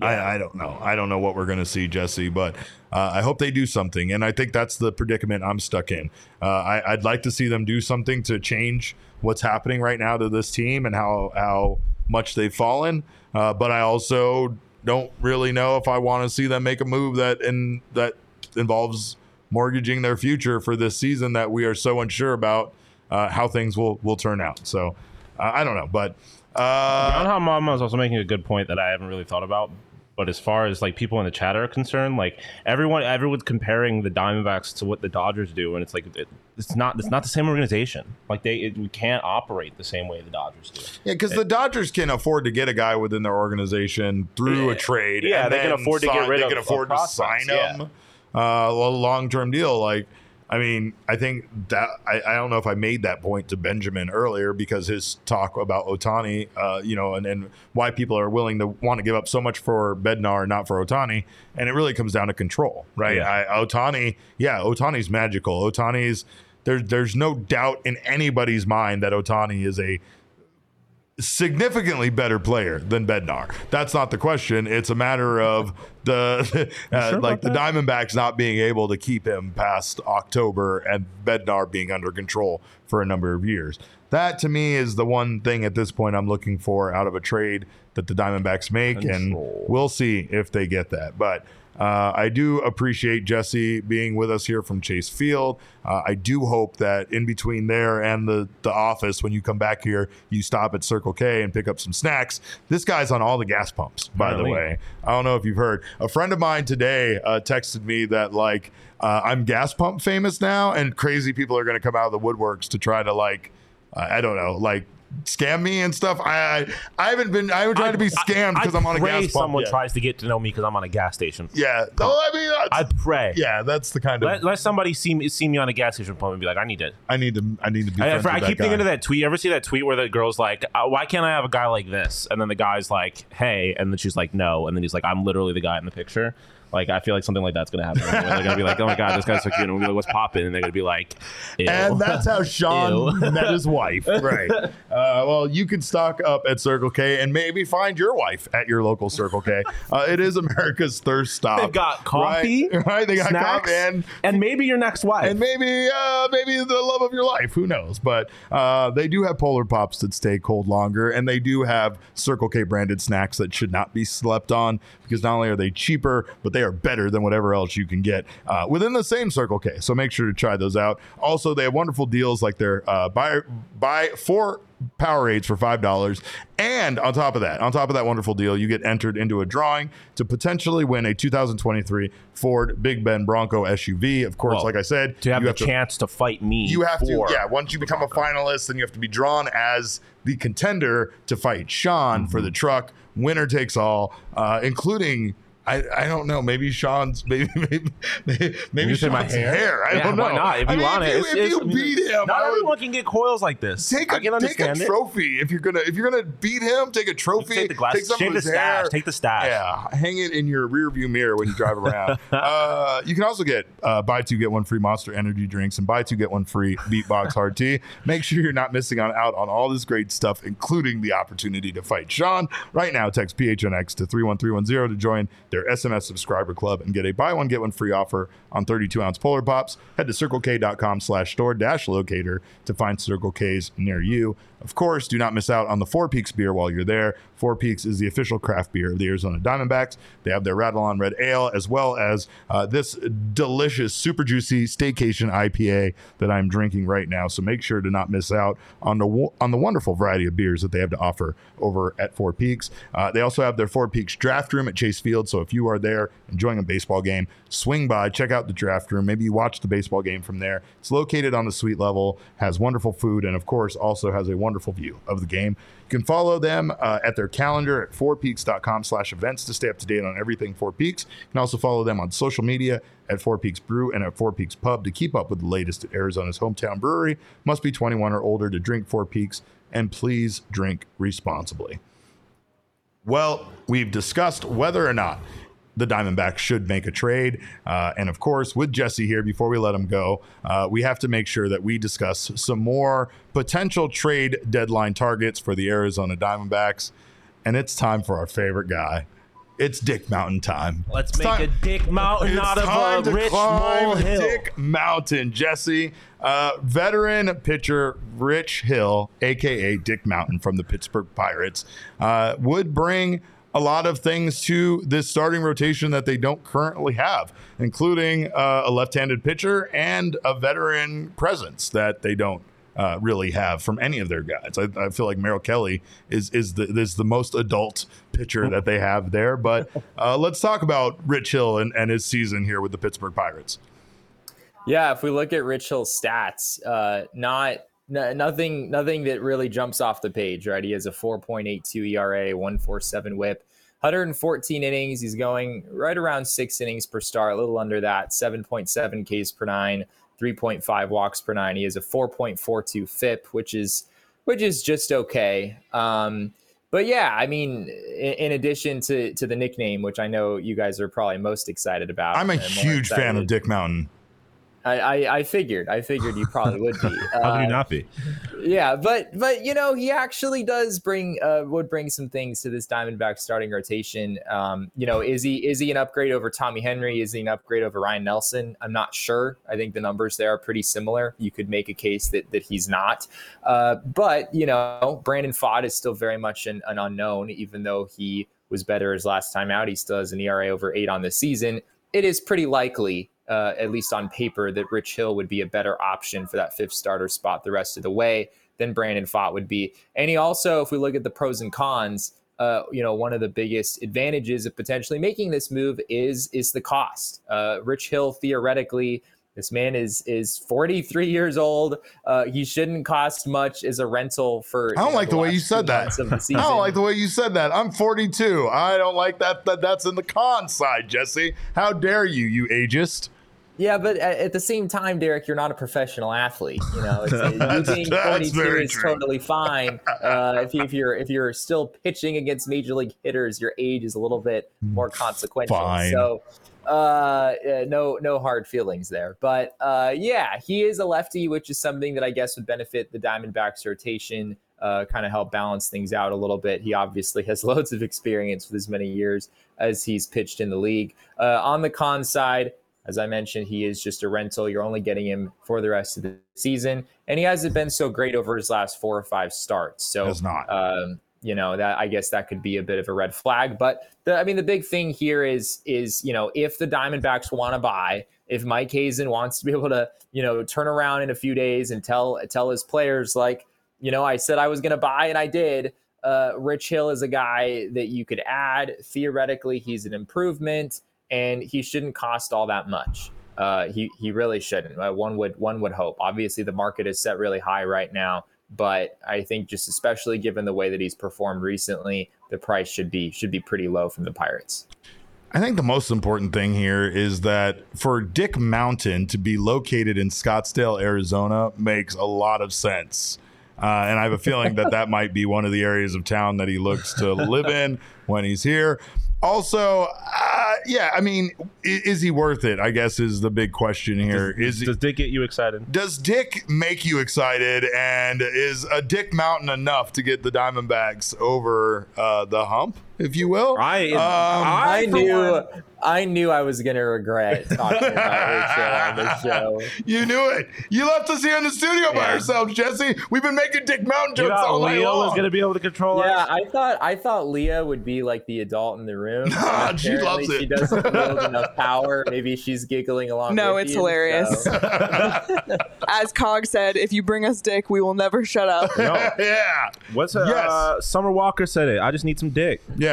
I, I don't know. I don't know what we're going to see, Jesse, but uh, I hope they do something. And I think that's the predicament I'm stuck in. Uh, I, I'd like to see them do something to change what's happening right now to this team and how how much they've fallen. Uh, but I also don't really know if I want to see them make a move that and that involves mortgaging their future for this season that we are so unsure about uh, how things will will turn out. So I don't know, but. Uh, Brown Mama is also making a good point that I haven't really thought about. But as far as like people in the chat are concerned, like everyone, everyone's comparing the Diamondbacks to what the Dodgers do, and it's like it, it's not it's not the same organization. Like they it, we can't operate the same way the Dodgers do. Yeah, because the Dodgers can afford to get a guy within their organization through a trade. Yeah, and they can afford to get rid they of can a afford to sign yeah. him uh, a long term deal. Like, I mean, I think that I, I don't know if I made that point to Benjamin earlier because his talk about Ohtani, uh, you know, and, and why people are willing to want to give up so much for Bednar and not for Ohtani, and it really comes down to control, right? Yeah. I, Ohtani, yeah, Ohtani's magical. Ohtani's there's there's no doubt in anybody's mind that Ohtani is a significantly better player than Bednar. That's not the question. It's a matter of the [laughs] uh, sure like the Diamondbacks not being able to keep him past October and Bednar being under control for a number of years. That to me is the one thing at this point I'm looking for out of a trade that the Diamondbacks make, Control. and we'll see if they get that. But uh, I do appreciate Jesse being with us here from Chase Field. Uh, I do hope that in between there and the the office, when you come back here, you stop at Circle K and pick up some snacks. This guy's on all the gas pumps, by the way. I don't know if you've heard. A friend of mine today uh, texted me that like uh, I'm gas pump famous now, and crazy people are going to come out of the woodworks to try to like I I don't know like scam me and stuff. I I, I haven't been I haven't tried to be scammed because I I'm on a gas pump. someone yet. tries to get to know me because I'm on a gas station. Yeah. No, I mean, I pray. yeah, that's the kind of Let, let somebody see me see me on a gas station pump and be like, I need to. I need to I need to be. I, friends I with keep that thinking guy. of that tweet. You ever see that tweet where the girl's like, uh, "Why can't I have a guy like this?" And then the guy's like, "Hey," and then she's like, "No," and then he's like, "I'm literally the guy in the picture." Like I feel like something like that's gonna happen. They're gonna be like, "Oh my god, this guy's so cute," and we'll be like, "What's popping?" And they're gonna be like, Ew. And that's how Sean [laughs] met his wife. [laughs] Right. Uh, well, you can stock up at Circle K and maybe find your wife at your local Circle K. Uh, it is America's thirst stop. They've got coffee, Right. [laughs] right? They got snacks, coffee and and maybe your next wife. and maybe uh, maybe the love of your life. Who knows? But uh, they do have Polar Pops that stay cold longer, and they do have Circle K branded snacks that should not be slept on because not only are they cheaper, but they are better than whatever else you can get uh, within the same Circle K. So make sure to try those out. Also, they have wonderful deals like their uh, buy buy four Powerades for five dollars, and on top of that, on top of that wonderful deal, you get entered into a drawing to potentially win a 2023 Ford Big Bend Bronco SUV. Of course, Well, like I said, to have the chance to fight me. you have to, yeah. Once you become a finalist, then you have to be drawn as the contender to fight Sean for Mm-hmm. the truck. Winner takes all, uh, including. I, I don't know. Maybe Sean's [laughs] maybe maybe maybe, maybe You my Sean's hair? I Yeah, don't know. why not? If I you mean, want if it, you, it's- if it's- you I mean, beat him, Not everyone can get coils like this. take I a take a understand it. trophy if you're gonna if you're gonna beat him. Take a trophy. Take the glass. some Shave of the stash. hair. Take the stash. Yeah, hang it in your rear view mirror when you drive around. [laughs] uh, you can also get uh, buy two get one free Monster Energy drinks and buy two get one free Beatbox Hard Tea. Make sure you're not missing on, out on all this great stuff, including the opportunity to fight Sean. Right now, text PHNX to three one three one zero to join their SMS subscriber club and get a buy one get one free offer on 32 ounce Polar Pops. Head to circlek.com slash store dash locator to find Circle K's near you. Of course, do not miss out on the Four Peaks beer while you're there. Four Peaks is the official craft beer of the Arizona Diamondbacks. They have their Rattle On Red Ale as well as uh, this delicious, super juicy staycation IPA that I'm drinking right now. So make sure to not miss out on the on the wonderful variety of beers that they have to offer over at Four Peaks. Uh, they also have their Four Peaks draft room at Chase Field. So if you are there enjoying a baseball game, swing by, check out the draft room. Maybe you watch the baseball game from there. It's located on the suite level, has wonderful food, and of course, also has a wonderful view of the game. You can follow them uh, at their calendar at fourpeaks.com slash events to stay up to date on everything Four Peaks. You can also follow them on social media at Four Peaks Brew and at Four Peaks Pub to keep up with the latest at Arizona's hometown brewery. Must be 21 or older to drink Four Peaks, and please drink responsibly. Well, we've discussed whether or not the Diamondbacks should make a trade. Uh, and of course, with Jesse here, before we let him go, uh, we have to make sure that we discuss some more potential trade deadline targets for the Arizona Diamondbacks. And it's time for our favorite guy. It's Dick Mountain time. Let's It's make time- a dick mountain it's out of a to rich climb molehill. Dick Mountain, Jesse. Uh, veteran pitcher Rich Hill, aka Dick Mountain from the Pittsburgh Pirates, uh, would bring a lot of things to this starting rotation that they don't currently have, including uh, a left-handed pitcher and a veteran presence that they don't uh, really have from any of their guys. I, I feel like Merrill Kelly is is the is the most adult pitcher that they have there. But uh, let's talk about Rich Hill and, and his season here with the Pittsburgh Pirates. Yeah, if we look at Rich Hill's stats, uh, not n- nothing nothing that really jumps off the page, right? He has a 4.82 ERA, 147 whip, 114 innings. He's going right around six innings per start, a little under that, 7.7 Ks per nine, 3.5 walks per nine. He has a 4.42 FIP, which is which is just okay. Um, but yeah, I mean, in, addition to to the nickname, which I know you guys are probably most excited about, I'm a huge fan of Dick Mountain. I, I, I figured. I figured you probably would be. [laughs] How could Uh, you not be? yeah, but but you know he actually does bring uh, would bring some things to this Diamondback starting rotation. Um, you know, is he is he an upgrade over Tommy Henry? Is he an upgrade over Ryne Nelson? I'm not sure. I think the numbers there are pretty similar. You could make a case that that he's not. Uh, but you know, Brandon Pfaadt is still very much an, an unknown, even though he was better his last time out. He still has an ERA over eight on the season. It is pretty likely uh, at least on paper, that Rich Hill would be a better option for that fifth starter spot the rest of the way than Brandon Pfaadt would be. And he also, if we look at the pros and cons, uh, you know, one of the biggest advantages of potentially making this move is is the cost. Uh, Rich Hill theoretically. This man is is 43 years old. Uh, he shouldn't cost much as a rental for. I don't you know, like the way you said that. the [laughs] I don't like the way you said that. I'm 42. I don't like that. that that's in the con side, Jesse. How dare you, you ageist? Yeah, but at, at the same time, Derek, you're not a professional athlete. You know, it's, [laughs] you being that's 42 is true. totally fine. Uh, if, you, if you're if you're still pitching against major league hitters, your age is a little bit more consequential. Fine. So, uh, no no hard feelings there. But uh, yeah, he is a lefty, which is something that I guess would benefit the Diamondbacks rotation. Uh, kind of help balance things out a little bit. He obviously has [laughs] loads of experience with as many years as he's pitched in the league. Uh, on the con side, as I mentioned, he is just a rental. You're only getting him for the rest of the season, and he hasn't been so great over his last four or five starts. So, Has not. um, you know, that I guess that could be a bit of a red flag. But the, I mean, the big thing here is is you know, if the Diamondbacks want to buy, if Mike Hazen wants to be able to, you know, turn around in a few days and tell tell his players like, you know, I said I was going to buy and I did. Uh, Rich Hill is a guy that you could add. Theoretically, he's an improvement, and he shouldn't cost all that much. Uh, he he really shouldn't. Uh, one would one would hope. Obviously, the market is set really high right now, but I think just especially given the way that he's performed recently, the price should be should be pretty low from the Pirates. I think the most important thing here is that for Dick Mountain to be located in Scottsdale, Arizona, makes a lot of sense. Uh, and I have a feeling that that [laughs] might be one of the areas of town that he looks to live in when he's here. Also, uh, yeah, I mean, is, is he worth it? I guess is the big question here. Is he, Does Dick get you excited? does Dick make you excited, and is a Dick Mountain enough to get the Diamondbacks over uh, the hump, if you will? I, Um, I, I knew one- I knew I was gonna regret talking about Rich Hill on the [laughs] show. You knew it. You left us here in the studio by ourselves, Jesse. We've been making Dick Mountain you jokes all thought night Leo was going to be able to control Yeah, us? I thought I thought Leah would be like the adult in the room. [laughs] Nah, she loves it. She doesn't wield enough power. Maybe she's giggling along. No, with it's you, hilarious. so- [laughs] As Cog said, if you bring us Dick, we will never shut up. No. yeah, What's uh, Yes. Summer Walker said it? I just need some dick. yeah.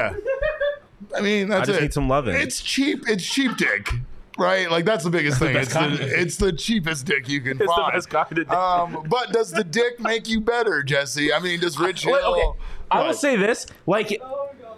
I mean, that's I just it. need some loving. It's cheap. It's cheap dick, right? Like that's the biggest thing. it's, the, it's the cheapest dick you can It's the best kind of dick. Um, but does the dick make you better, Jesse? I mean, does Rich Hill? Okay. I will say this: like,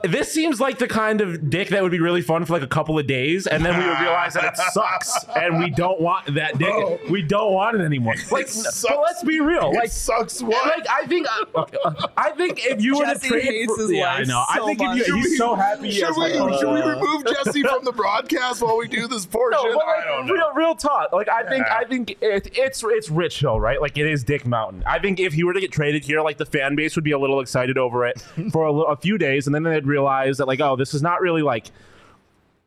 this seems like the kind of dick that would be really fun for like a couple of days, and then we would realize that it [laughs] sucks, and we don't want that dick. Bro. We don't want it anymore. Like, sucks. but let's be real. It Like, sucks. What? like I think, uh, I think if you were to Jesse trade, hates for, his yeah, I life know. I so think if you, Should he's we- so happy. he should has, we, like, should we uh, remove Jesse from the broadcast while we do this [laughs] portion? No, but I don't know. real, real talk. Like I think, Yeah. I think it, it's it's Rich Hill, right? Like it is Dick Mountain. I think if he were to get traded here, like the fan base would be a little excited over it [laughs] for a, a few days, and then they'd realize that like, oh, this is not really like.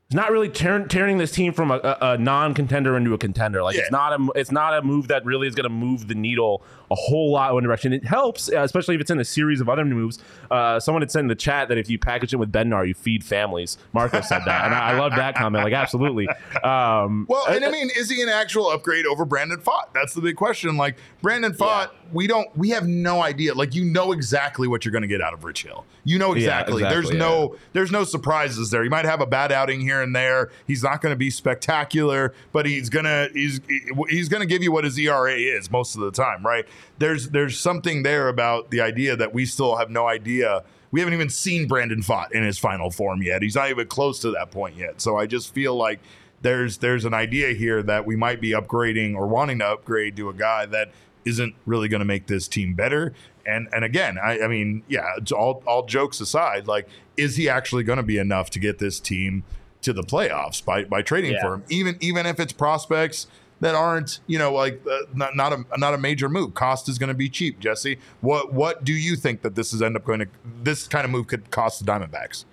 It's not really turn, turning this team from a, a, a non-contender into a contender. Like it's not a it's not a move that really is going to move the needle a whole lot one direction. It helps, uh, especially if it's in a series of other moves. Uh, someone had said in the chat that if you package it with Bednar, you feed families. Marco said that, and I, I love that comment. Like absolutely. Um, Well, and I mean, is he an actual upgrade over Brandon Pfaadt? That's the big question. Like Brandon Pfaadt, we don't, we have no idea. Like you know exactly what you're going to get out of Rich Hill. You know exactly. exactly, there's no, there's no surprises there. He might have a bad outing here and there. He's not going to be spectacular, but he's gonna, he's, he's going to give you what his ERA is most of the time, right? There's, there's something there about the idea that we still have no idea. We haven't even seen Brandon Pfaadt in his final form yet. He's not even close to that point yet. So I just feel like there's there's an idea here that we might be upgrading or wanting to upgrade to a guy that isn't really going to make this team better. And and again, I, I mean, yeah, it's all all jokes aside, like, is he actually going to be enough to get this team to the playoffs by by trading Yeah. for him? Even even if it's prospects that aren't, you know, like uh, not not a not a major move. Cost is going to be cheap. Jesse, what what do you think that this is end up going to? This kind of move could cost the Diamondbacks.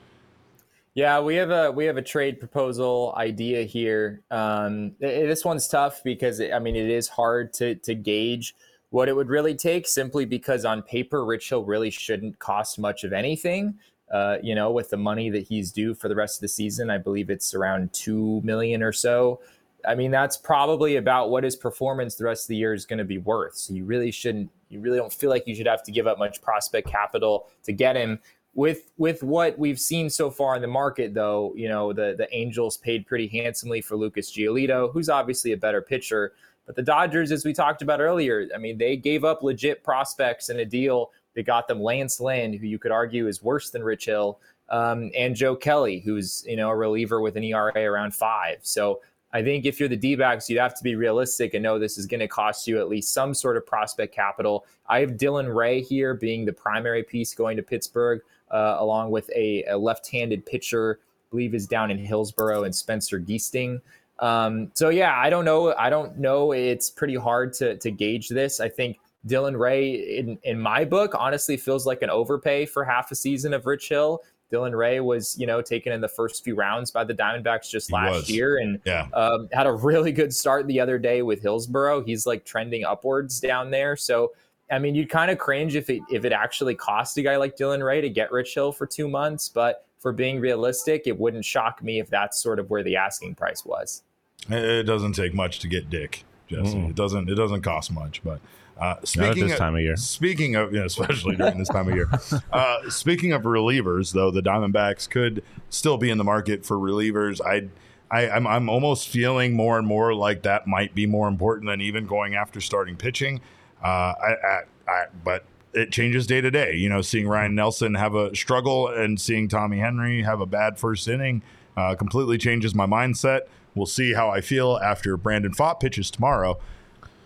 Yeah, we have a we have a trade proposal idea here. Um, i- i- this one's tough because I mean it is hard to to gauge what it would really take simply because on paper Rich Hill really shouldn't cost much of anything. Uh, you know, with the money that he's due for the rest of the season, I believe it's around two million or so. I mean, that's probably about what his performance the rest of the year is going to be worth. So you really shouldn't, you really don't feel like you should have to give up much prospect capital to get him. With with what we've seen so far in the market, though, you know the the Angels paid pretty handsomely for Lucas Giolito, who's obviously a better pitcher. But the Dodgers, as we talked about earlier, I mean, they gave up legit prospects in a deal that got them Lance Lynn, who you could argue is worse than Rich Hill, um, and Joe Kelly, who's you know a reliever with an ERA around five. So I think if you're the D backs, you'd have to be realistic and know this is going to cost you at least some sort of prospect capital. I have Dylan Ray here being the primary piece going to Pittsburgh, uh, along with a, a left handed pitcher, I believe is down in Hillsboro, and Spencer Giesting. Um, so yeah, I don't know. I don't know. It's pretty hard to to gauge this. I think Dylan Ray, in in my book, honestly feels like an overpay for half a season of Rich Hill. Dylan Ray was, you know, taken in the first few rounds by the Diamondbacks just He last was. year, and Yeah. um, had a really good start the other day with Hillsboro. He's like trending upwards down there. So, I mean, you'd kind of cringe if it if it actually cost a guy like Dylan Ray to get Rich Hill for two months. But for being realistic, it wouldn't shock me if that's sort of where the asking price was. It it doesn't take much to get Dick, Jesse. Mm. It doesn't. It doesn't cost much. But uh, Not speaking this of, time of year. speaking of, yeah, especially [laughs] during this time of year. Uh, speaking of relievers, though, the Diamondbacks could still be in the market for relievers. I, I, I'm, I'm almost feeling more and more like that might be more important than even going after starting pitching. Uh, I, I, I, but it changes day to day. You know, seeing Ryne Nelson have a struggle and seeing Tommy Henry have a bad first inning uh, completely changes my mindset. We'll see how I feel after Brandon Pfaadt pitches tomorrow.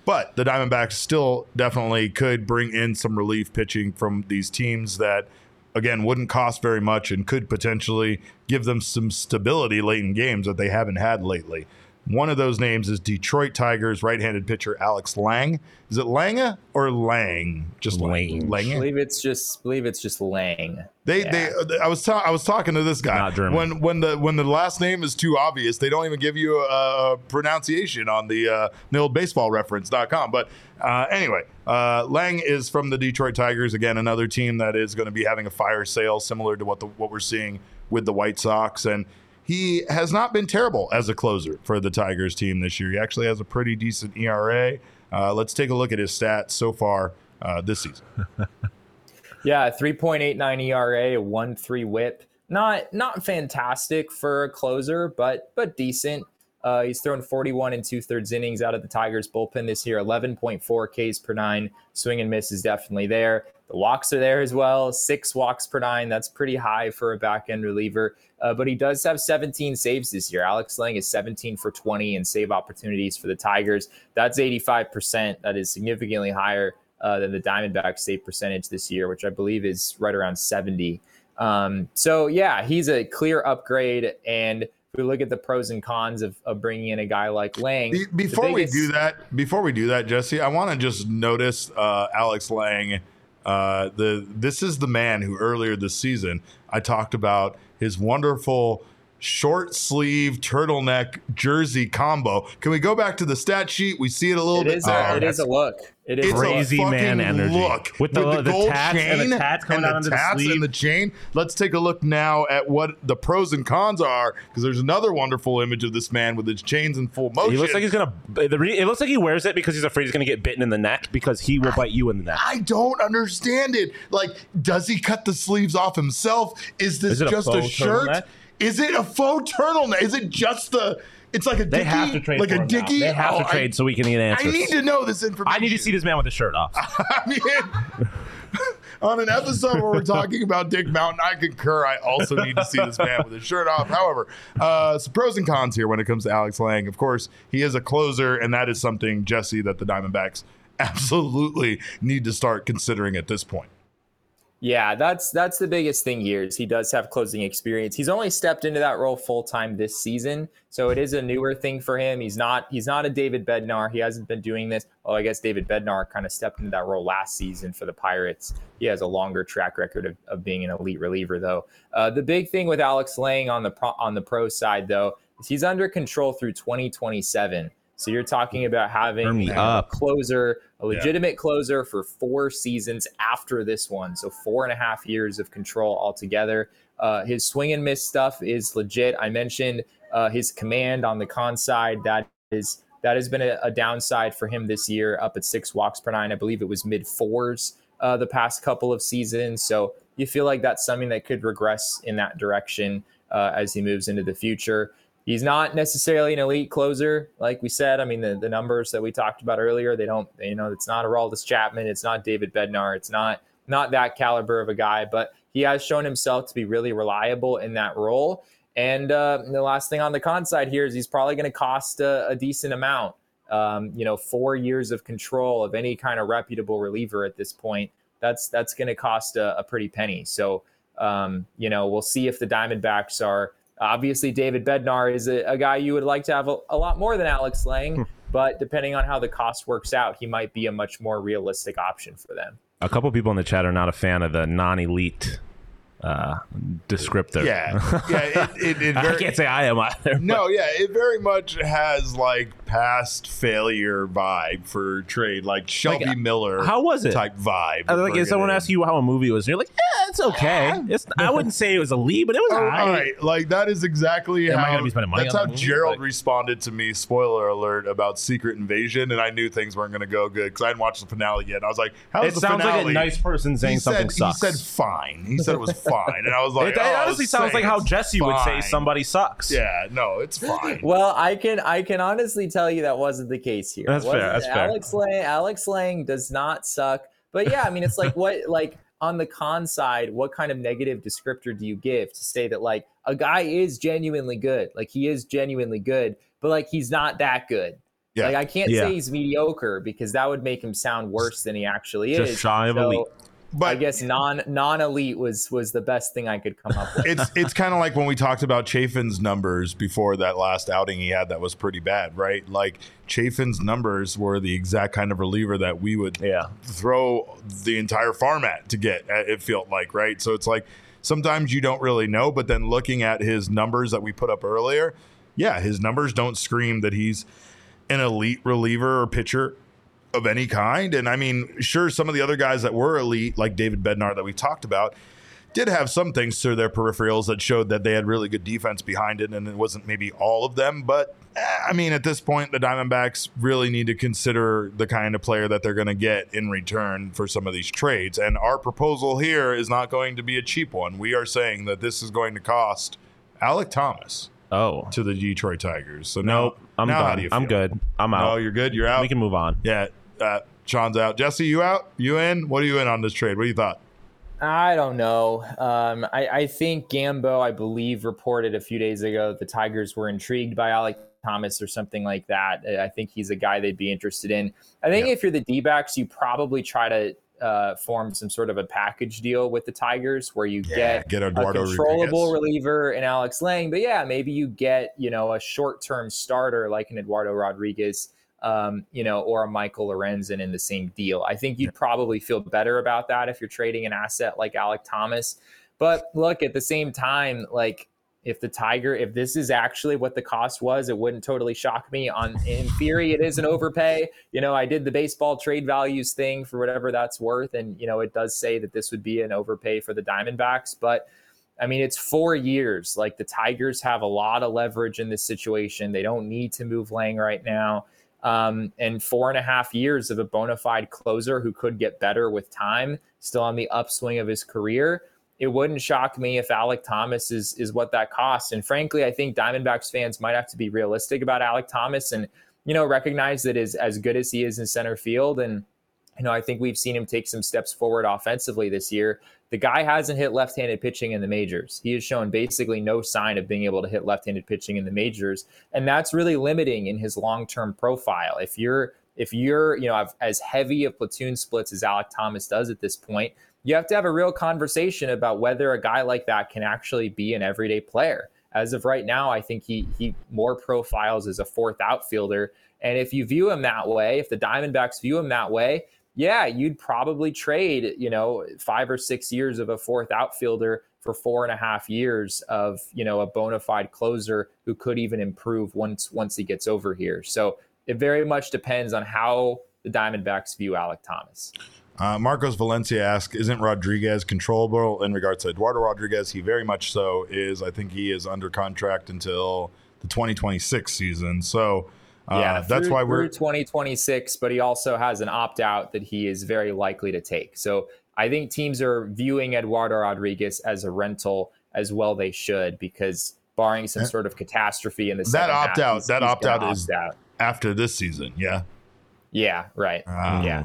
But the Diamondbacks still definitely could bring in some relief pitching from these teams that, again, wouldn't cost very much and could potentially give them some stability late in games that they haven't had lately. One of those names is Detroit Tigers right-handed pitcher Alex Lange. Is it Langa or Lang? Just Lang. Lang. I believe it's just believe it's just Lang. They, Yeah. they, I was, ta- I was talking to this guy. Not German. When, when the, when the last name is too obvious, they don't even give you a, a pronunciation on the, uh, the old baseballreference.com. But uh, anyway, uh, Lange is from the Detroit Tigers. Again, another team that is going to be having a fire sale similar to what the, what we're seeing with the White Sox. And he has not been terrible as a closer for the Tigers team this year. He actually has a pretty decent ERA. Uh, let's take a look at his stats so far uh, this season. [laughs] Yeah, 3.89 ERA, 1 3 whip. not not fantastic for a closer, but but decent. Uh, he's thrown 41 and two thirds innings out of the Tigers bullpen this year, 11.4 Ks per nine. Swing and miss is definitely there. The walks are there as well, six walks per nine. That's pretty high for a back end reliever. Uh, but he does have 17 saves this year. Alex Lange is 17 for 20 in save opportunities for the Tigers. That's 85%. That is significantly higher uh, than the Diamondbacks save percentage this year, which I believe is right around 70. Um, so, yeah, he's a clear upgrade. And if we look at the pros and cons of, of bringing in a guy like Lange. Before biggest- we do that, before we do that, Jesse, I want to just notice uh, Alex Lange. Uh, the this is the man who earlier this season I talked about his wonderful short sleeve turtleneck jersey combo. Can we go back to the stat sheet? We see it a little it bit. Is a, it is a look. It is a crazy man energy. Look with the, with the, the tats chain and the tats coming and the, tats the and the chain. Let's take a look now at what the pros and cons are because there's another wonderful image of this man with his chains in full motion. He looks like he's gonna. It looks like he wears it because he's afraid he's gonna get bitten in the neck because he will bite you in the neck. I don't understand it. Like, does he cut the sleeves off himself? Is this is just a, a shirt? Is it a faux turtleneck? Is it just the? It's like a they dicky, have to trade like a dicky. They have oh, to trade I, so we can get answers. I need to know this information. I need to see this man with his shirt off. [laughs] I mean, [laughs] on an episode where we're talking about Dick Mountain, I concur. I also need to see this man with his shirt off. However, uh, some pros and cons here when it comes to Alex Lange. Of course, he is a closer, and that is something Jesse that the Diamondbacks [laughs] absolutely need to start considering at this point. Yeah, that's that's the biggest thing here is he does have closing experience. He's only stepped into that role full time this season, so it is a newer thing for him. He's not he's not a David Bednar. He hasn't been doing this. Oh, I guess David Bednar kind of stepped into that role last season for the Pirates. He has a longer track record of, of being an elite reliever, though. Uh, the big thing with Alex Lange on the pro, on the pro side, though, is he's under control through 2027. So you're talking about having a closer, a legitimate yeah. closer for four seasons after this one. So four and a half years of control altogether. Uh, his swing and miss stuff is legit. I mentioned uh, his command on the con side. That is that has been a, a, downside for him this year, up at six walks per nine. I believe it was mid fours uh, the past couple of seasons. So you feel like that's something that could regress in that direction uh, as he moves into the future. He's not necessarily an elite closer, like we said. I mean, the, the numbers that we talked about earlier, they don't, you know, it's not Aroldis Chapman, it's not David Bednar, it's not not that caliber of a guy, but he has shown himself to be really reliable in that role. And uh, the last thing on the con side here is he's probably going to cost a, a, decent amount. Um, you know, four years of control of any kind of reputable reliever at this point. That's that's going to cost a, a, pretty penny. So, um, you know, we'll see if the Diamondbacks are Obviously, David Bednar is a, a guy you would like to have a, a lot more than Alex Lange, hmm. but depending on how the cost works out, he might be a much more realistic option for them. A couple people in the chat are not a fan of the non-elite uh, descriptor. Yeah, [laughs] yeah. It, it, it very, I can't say I am either. No, yeah, it very much has like past failure vibe for trade, like Shelby like, Miller. How was it? Type vibe. I like if someone asks you how a movie was, and you're like, yeah, it's okay. It's, I [laughs] wouldn't say it was a lead, but it was all right. Like that is exactly Am how. I gonna be spending money that's how that Gerald like, responded to me. Spoiler alert about Secret Invasion, and I knew things weren't going to go good because I hadn't watched the finale yet. And I was like, "How it the sounds finale? like a nice person saying he something said, sucks." He said fine. He said it was [laughs] fine, and I was like, it, oh, it honestly sounds like how Jesse fine. would say somebody sucks. Yeah, no, it's fine. well, I can I can honestly tell you that wasn't the case here. That's fair. That's Alex fair. Lange, Alex Lange does not suck. But yeah, I mean, it's like what [laughs] like on the con side, what kind of negative descriptor do you give to say that like a guy is genuinely good, like he is genuinely good, but like he's not that good. Yeah. Like I can't yeah. say he's mediocre because that would make him sound worse than he actually Just is. shy of so, elite. But I guess non non elite was was the best thing I could come up with. It's it's kind of like when we talked about Chafin's numbers before that last outing he had that was pretty bad, right? Like Chafin's numbers were the exact kind of reliever that we would yeah. throw the entire farm at to get. Uh, it felt like right. So it's like sometimes you don't really know, but then looking at his numbers that we put up earlier, yeah, his numbers don't scream that he's an elite reliever or pitcher of any kind. And I mean, sure, some of the other guys that were elite, like David Bednar that we talked about, did have some things to their peripherals that showed that they had really good defense behind it, and it wasn't maybe all of them, but eh, I mean, at this point, the Diamondbacks really need to consider the kind of player that they're going to get in return for some of these trades. And our proposal here is not going to be a cheap one. We are saying that this is going to cost Alek Thomas Oh. to the Detroit Tigers. So Nope. now, I'm now done. I'm good. I'm No, out. you're good. You're out. we can move on. Yeah, uh, Sean's out. Jesse, you out? You in? What are you in on this trade? What do you thought? I don't know. Um, I, I think Gambo, I believe, reported a few days ago that the Tigers were intrigued by Alek Thomas or something like that. I think he's a guy they'd be interested in. I think Yeah. if you're the D backs, you probably try to uh, form some sort of a package deal with the Tigers where you get get a Eduardo controllable Rodriguez. reliever in Alex Lange. But yeah, maybe you get, you know, a short term starter like an Eduardo Rodriguez, um, you know, or a Michael Lorenzen in the same deal. I think you'd probably feel better about that if you're trading an asset like Alek Thomas. But look, at the same time, like if the Tiger, if this is actually what the cost was, it wouldn't totally shock me. On in theory, it is an overpay. You know, I did the baseball trade values thing for whatever that's worth, and you know, it does say that this would be an overpay for the Diamondbacks, but. I mean, it's four years. Like the Tigers have a lot of leverage in this situation. They don't need to move Lange right now. Um, and four and a half years of a bona fide closer who could get better with time, still on the upswing of his career. It wouldn't shock me if Alek Thomas is is what that costs. And frankly, I think Diamondbacks fans might have to be realistic about Alek Thomas and you know recognize that is as good as he is in center field and you know, I think we've seen him take some steps forward offensively this year. The guy hasn't hit left-handed pitching in the majors. He has shown basically no sign of being able to hit left-handed pitching in the majors, and that's really limiting in his long-term profile. If you're if you're, you know, as heavy of platoon splits as Alek Thomas does at this point, you have to have a real conversation about whether a guy like that can actually be an everyday player. As of right now, I think he he more profiles as a fourth outfielder. And if you view him that way, if the Diamondbacks view him that way, yeah, you'd probably trade, you know, five or six years of a fourth outfielder for four and a half years of, you know, a bona fide closer who could even improve once once he gets over here. So it very much depends on how the Diamondbacks view Alek Thomas. Uh, Marcos Valencia asks, "Isn't Rodriguez controllable in regards to Eduardo Rodriguez? He very much so is. I think he is under contract until the 2026 season. So uh, yeah, that's through- why we're through 2026, but he also has an opt out that he is very likely to take. So I think teams are viewing Eduardo Rodriguez as a rental as well. They should because barring some sort of catastrophe in the That second half, opt-out- he's- that he's opt-out is- opt out. after this season. Yeah, Yeah, right. Ah. yeah.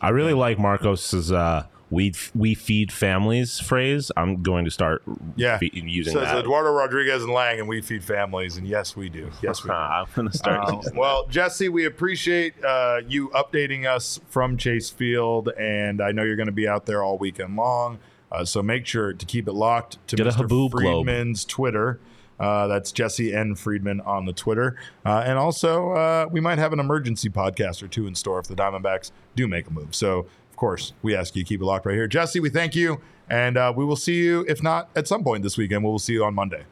I really like Marcos's uh, "we we feed families" phrase. I'm going to start yeah. fe- using Says that. Eduardo Rodriguez and Lange, and we feed families, and yes, we do. Yes, we do. [laughs] I'm going to start. Using well, Jesse, we appreciate uh, you updating us from Chase Field, and I know you're going to be out there all weekend long. Uh, so make sure to keep it locked to Get Mr. Haboob globe. Friedman's Twitter. Uh, that's Jesse N. Friedman on the Twitter. Uh, and also, uh, we might have an emergency podcast or two in store if the Diamondbacks do make a move. So, course, we ask you to keep it locked right here. Jesse, we thank you. And uh, we will see you, if not at some point this weekend, we will see you on Monday.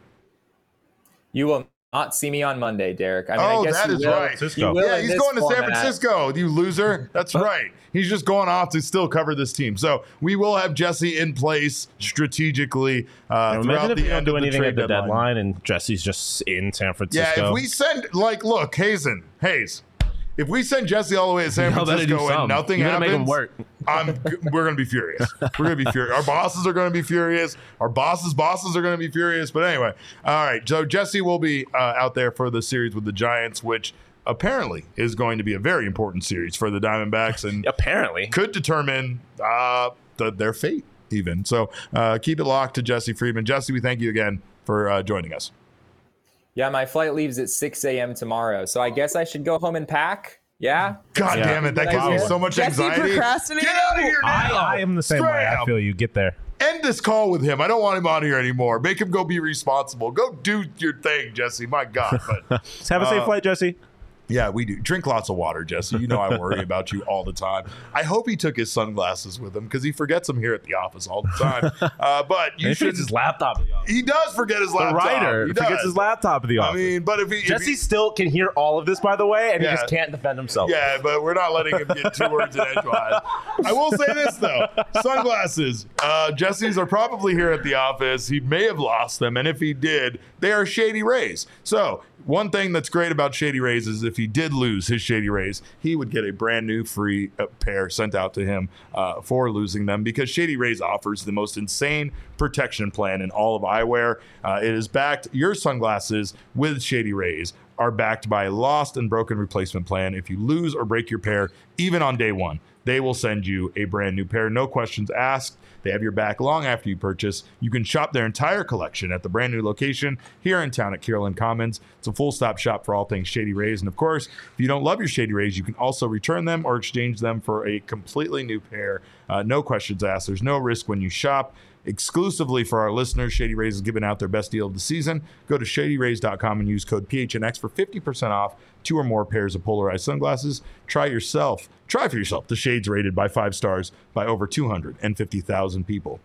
You will not see me on Monday, Derek. I mean, Oh, I guess that you is will- right. Cisco. will Yeah, he's going to San format. Francisco, you loser. That's right. He's just going off to still cover this team. So we will have Jesse in place strategically uh, Imagine throughout if the don't end do of the anything trade at the deadline. deadline and Jesse's just in San Francisco. Yeah, Francisco. if we send like, look, Hazen, Hayes, if we send Jesse all the way to San [laughs] Y'all better do Francisco and something. nothing You better happens, make him work. I'm we're gonna be furious. We're gonna be furious. Our bosses are gonna be furious. Our bosses' bosses are gonna be furious. But anyway, all right. So Jesse will be uh, out there for the series with the Giants, which apparently is going to be a very important series for the Diamondbacks and Apparently, could determine uh, the, their fate even. So uh, keep it locked to Jesse Friedman. Jesse, we thank you again for uh, joining us. Yeah, my flight leaves at 6 a.m. tomorrow. So I guess I should go home and pack. Yeah. God Yeah. damn it! That gives me so much Jesse anxiety. procrastinating? Get out of here now! I, I am the same way. I feel you. Get there. end this call with him. I don't want him on here anymore. Make him go be responsible. Go do your thing, Jesse. My God. But [laughs] have a safe Uh, flight, Jesse. Yeah, we do. Drink lots of water, Jesse. You know I worry [laughs] about you all the time. I hope he took his sunglasses with him because he forgets them here at the office all the time. [laughs] Uh, but you He should. his laptop. at the office. He does forget his laptop. The writer He forgets does. his laptop at the office. I mean, but if he, if Jesse he still can hear all of this, by the way, and Yeah. he just can't defend himself. Yeah, but we're not letting him get two words in edgewise. I will say this though: sunglasses. Uh, Jesse's are probably here at the office. He may have lost them, and if he did, they are Shady Rays. So one thing that's great about Shady Rays is if he did lose his Shady Rays, he would get a brand new free uh, pair sent out to him uh, for losing them because Shady Rays offers the most insane protection plan in all of eyewear. Uh, it is backed your sunglasses with Shady Rays are backed by a lost and broken replacement plan. If you lose or break your pair, even on day one, they will send you a brand new pair. No questions asked. They have your back long after you purchase. You can shop their entire collection at the brand new location here in town at Kierland Commons. It's a full stop shop for all things Shady Rays. And of course, if you don't love your Shady Rays, you can also return them or exchange them for a completely new pair. Uh, no questions asked. There's no risk when you shop. Exclusively for our listeners, Shady Rays is giving out their best deal of the season. Go to shadyrays.com and use code PHNX for 50% off two or more pairs of polarized sunglasses. Try yourself. Try for yourself the shades rated by five stars by over 250,000 people.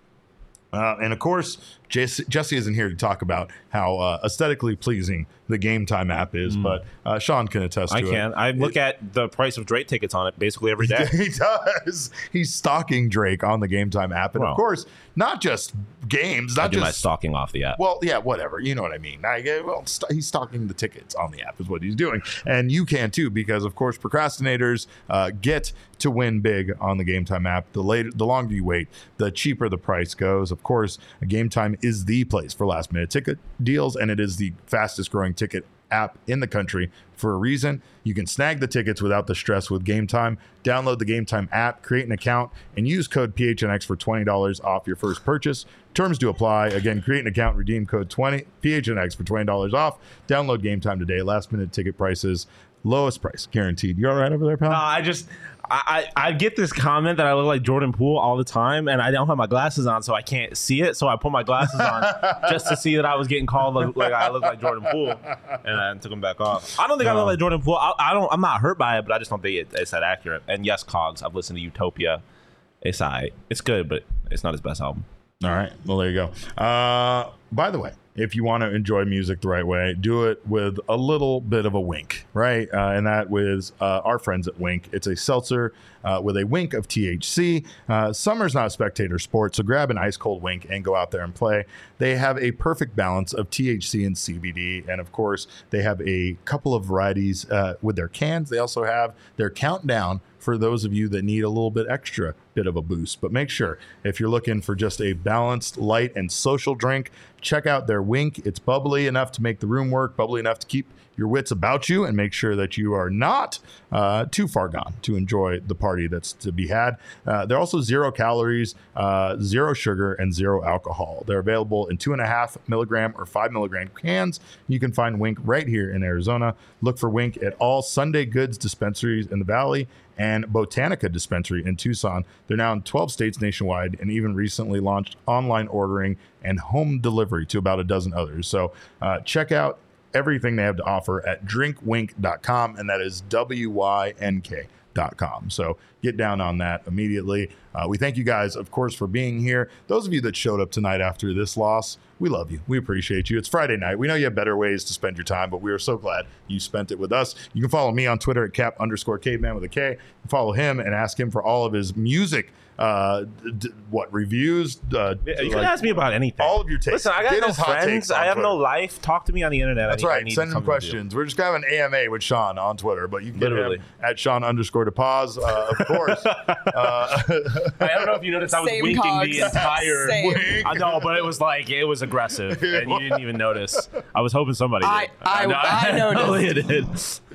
Uh, and of course, Jesse, Jesse isn't here to talk about how uh, aesthetically pleasing the Game Time app is, but uh, Sean can attest I to can. it. I look at the price of Drake tickets on it basically every day. [laughs] he does. He's stalking Drake on the Game Time app, and of course, not just games, I not do my just stalking off the app. well, yeah, whatever. You know what I mean. I, uh, well, st- he's stalking the tickets on the app, is what he's doing, and you can too, because of course, procrastinators uh, get to win big on the Game Time app. The later, the longer you wait, the cheaper the price goes. Of course, Game Time is the place for last minute ticket deals, and it is the fastest growing ticket app in the country for a reason. You can snag the tickets without the stress with Game Time. Download the Game Time app, create an account, and use code PHNX for $20 off your first purchase. Terms do apply. Again, create an account, redeem code 20 PHNX for $20 off. Download Game Time today. Last minute ticket prices, lowest price guaranteed. You all right over there, pal? No, I just I, I get this comment that I look like Jordan Poole all the time, and I don't have my glasses on, so I can't see it. So I put my glasses on [laughs] just to see that I was getting called like, like I look like Jordan Poole, and I took them back off. I don't think I look like Jordan Poole. I, I don't. I'm not hurt by it, but I just don't think it, it's that accurate. And yes, Cogs. I've listened to Utopia. It's. It's good, but it's not his best album. All right. Well, there you go. Uh, by the way, if you want to enjoy music the right way, do it with a little bit of a wink, right? Uh, and that with uh, our friends at Wynk. It's a seltzer uh, with a wink of THC. Uh, summer's not a spectator sport, so grab an ice cold wink and go out there and play. They have a perfect balance of THC and CBD. And of course, they have a couple of varieties uh, with their cans. They also have their countdown for those of you that need a little bit extra bit of a boost. But make sure if you're looking for just a balanced, light, and social drink, check out their Wynk. It's bubbly enough to make the room work, bubbly enough to keep your wits about you, and make sure that you are not uh, too far gone to enjoy the party that's to be had. Uh, they're also zero calories, uh, zero sugar, and zero alcohol. They're available in two and a half milligram or five milligram cans. You can find Wynk right here in Arizona. Look for Wynk at all Sunday Goods dispensaries in the Valley and Botanica Dispensary in Tucson. They're now in 12 states nationwide and even recently launched online ordering and home delivery to about a dozen others. So uh, check out everything they have to offer at drinkwink.com, and that is W Y N K. So get down on that immediately. Uh, we thank you guys, of course, for being here. Those of you that showed up tonight after this loss, we love you. We appreciate you. It's Friday night. We know you have better ways to spend your time, but we are so glad you spent it with us. You can follow me on Twitter at cap underscore caveman with a K. Follow him and ask him for all of his music. Uh, d- d- what reviews? Uh, You can like, ask me about anything. all of your takes. Listen, I got Get no his friends. I have no life. Talk to me on the internet. That's I need, I right. need Send him something to do. questions. We're just going to have an AMA with Sean on Twitter, but you can Literally. get him at Sean underscore to pause, uh, of [laughs] course. uh, I don't know if you noticed I was Same winking cogs. the entire. [laughs] Same. Wink. I know, but it was like it was aggressive, [laughs] and you didn't even notice. I was hoping somebody. I- did. I- know- I noticed. know you did.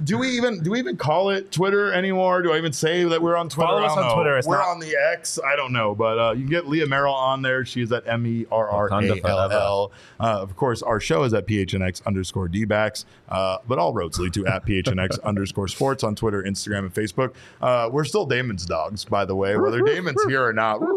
do we even do we even call it Twitter anymore? Do I even say that we're on Twitter? Follow us on know. Twitter. It's we're not- on the X. I don't know, but uh, you can get Leah Merrill on there. She's at M E R R A L L. Uh, Of course, our show is at PHNX underscore DBacks, uh, but all roads lead to at PHNX [laughs] underscore sports on Twitter, Instagram, and Facebook. Uh, we're still Damon's dogs, by the way, whether Damon's here or not. [laughs]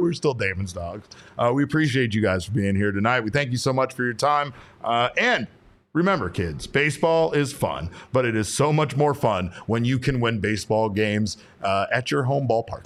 We're still Damon's dogs. Uh, we appreciate you guys for being here tonight. We thank you so much for your time. Uh, and Remember, kids, baseball is fun, but it is so much more fun when you can win baseball games uh, at your home ballpark.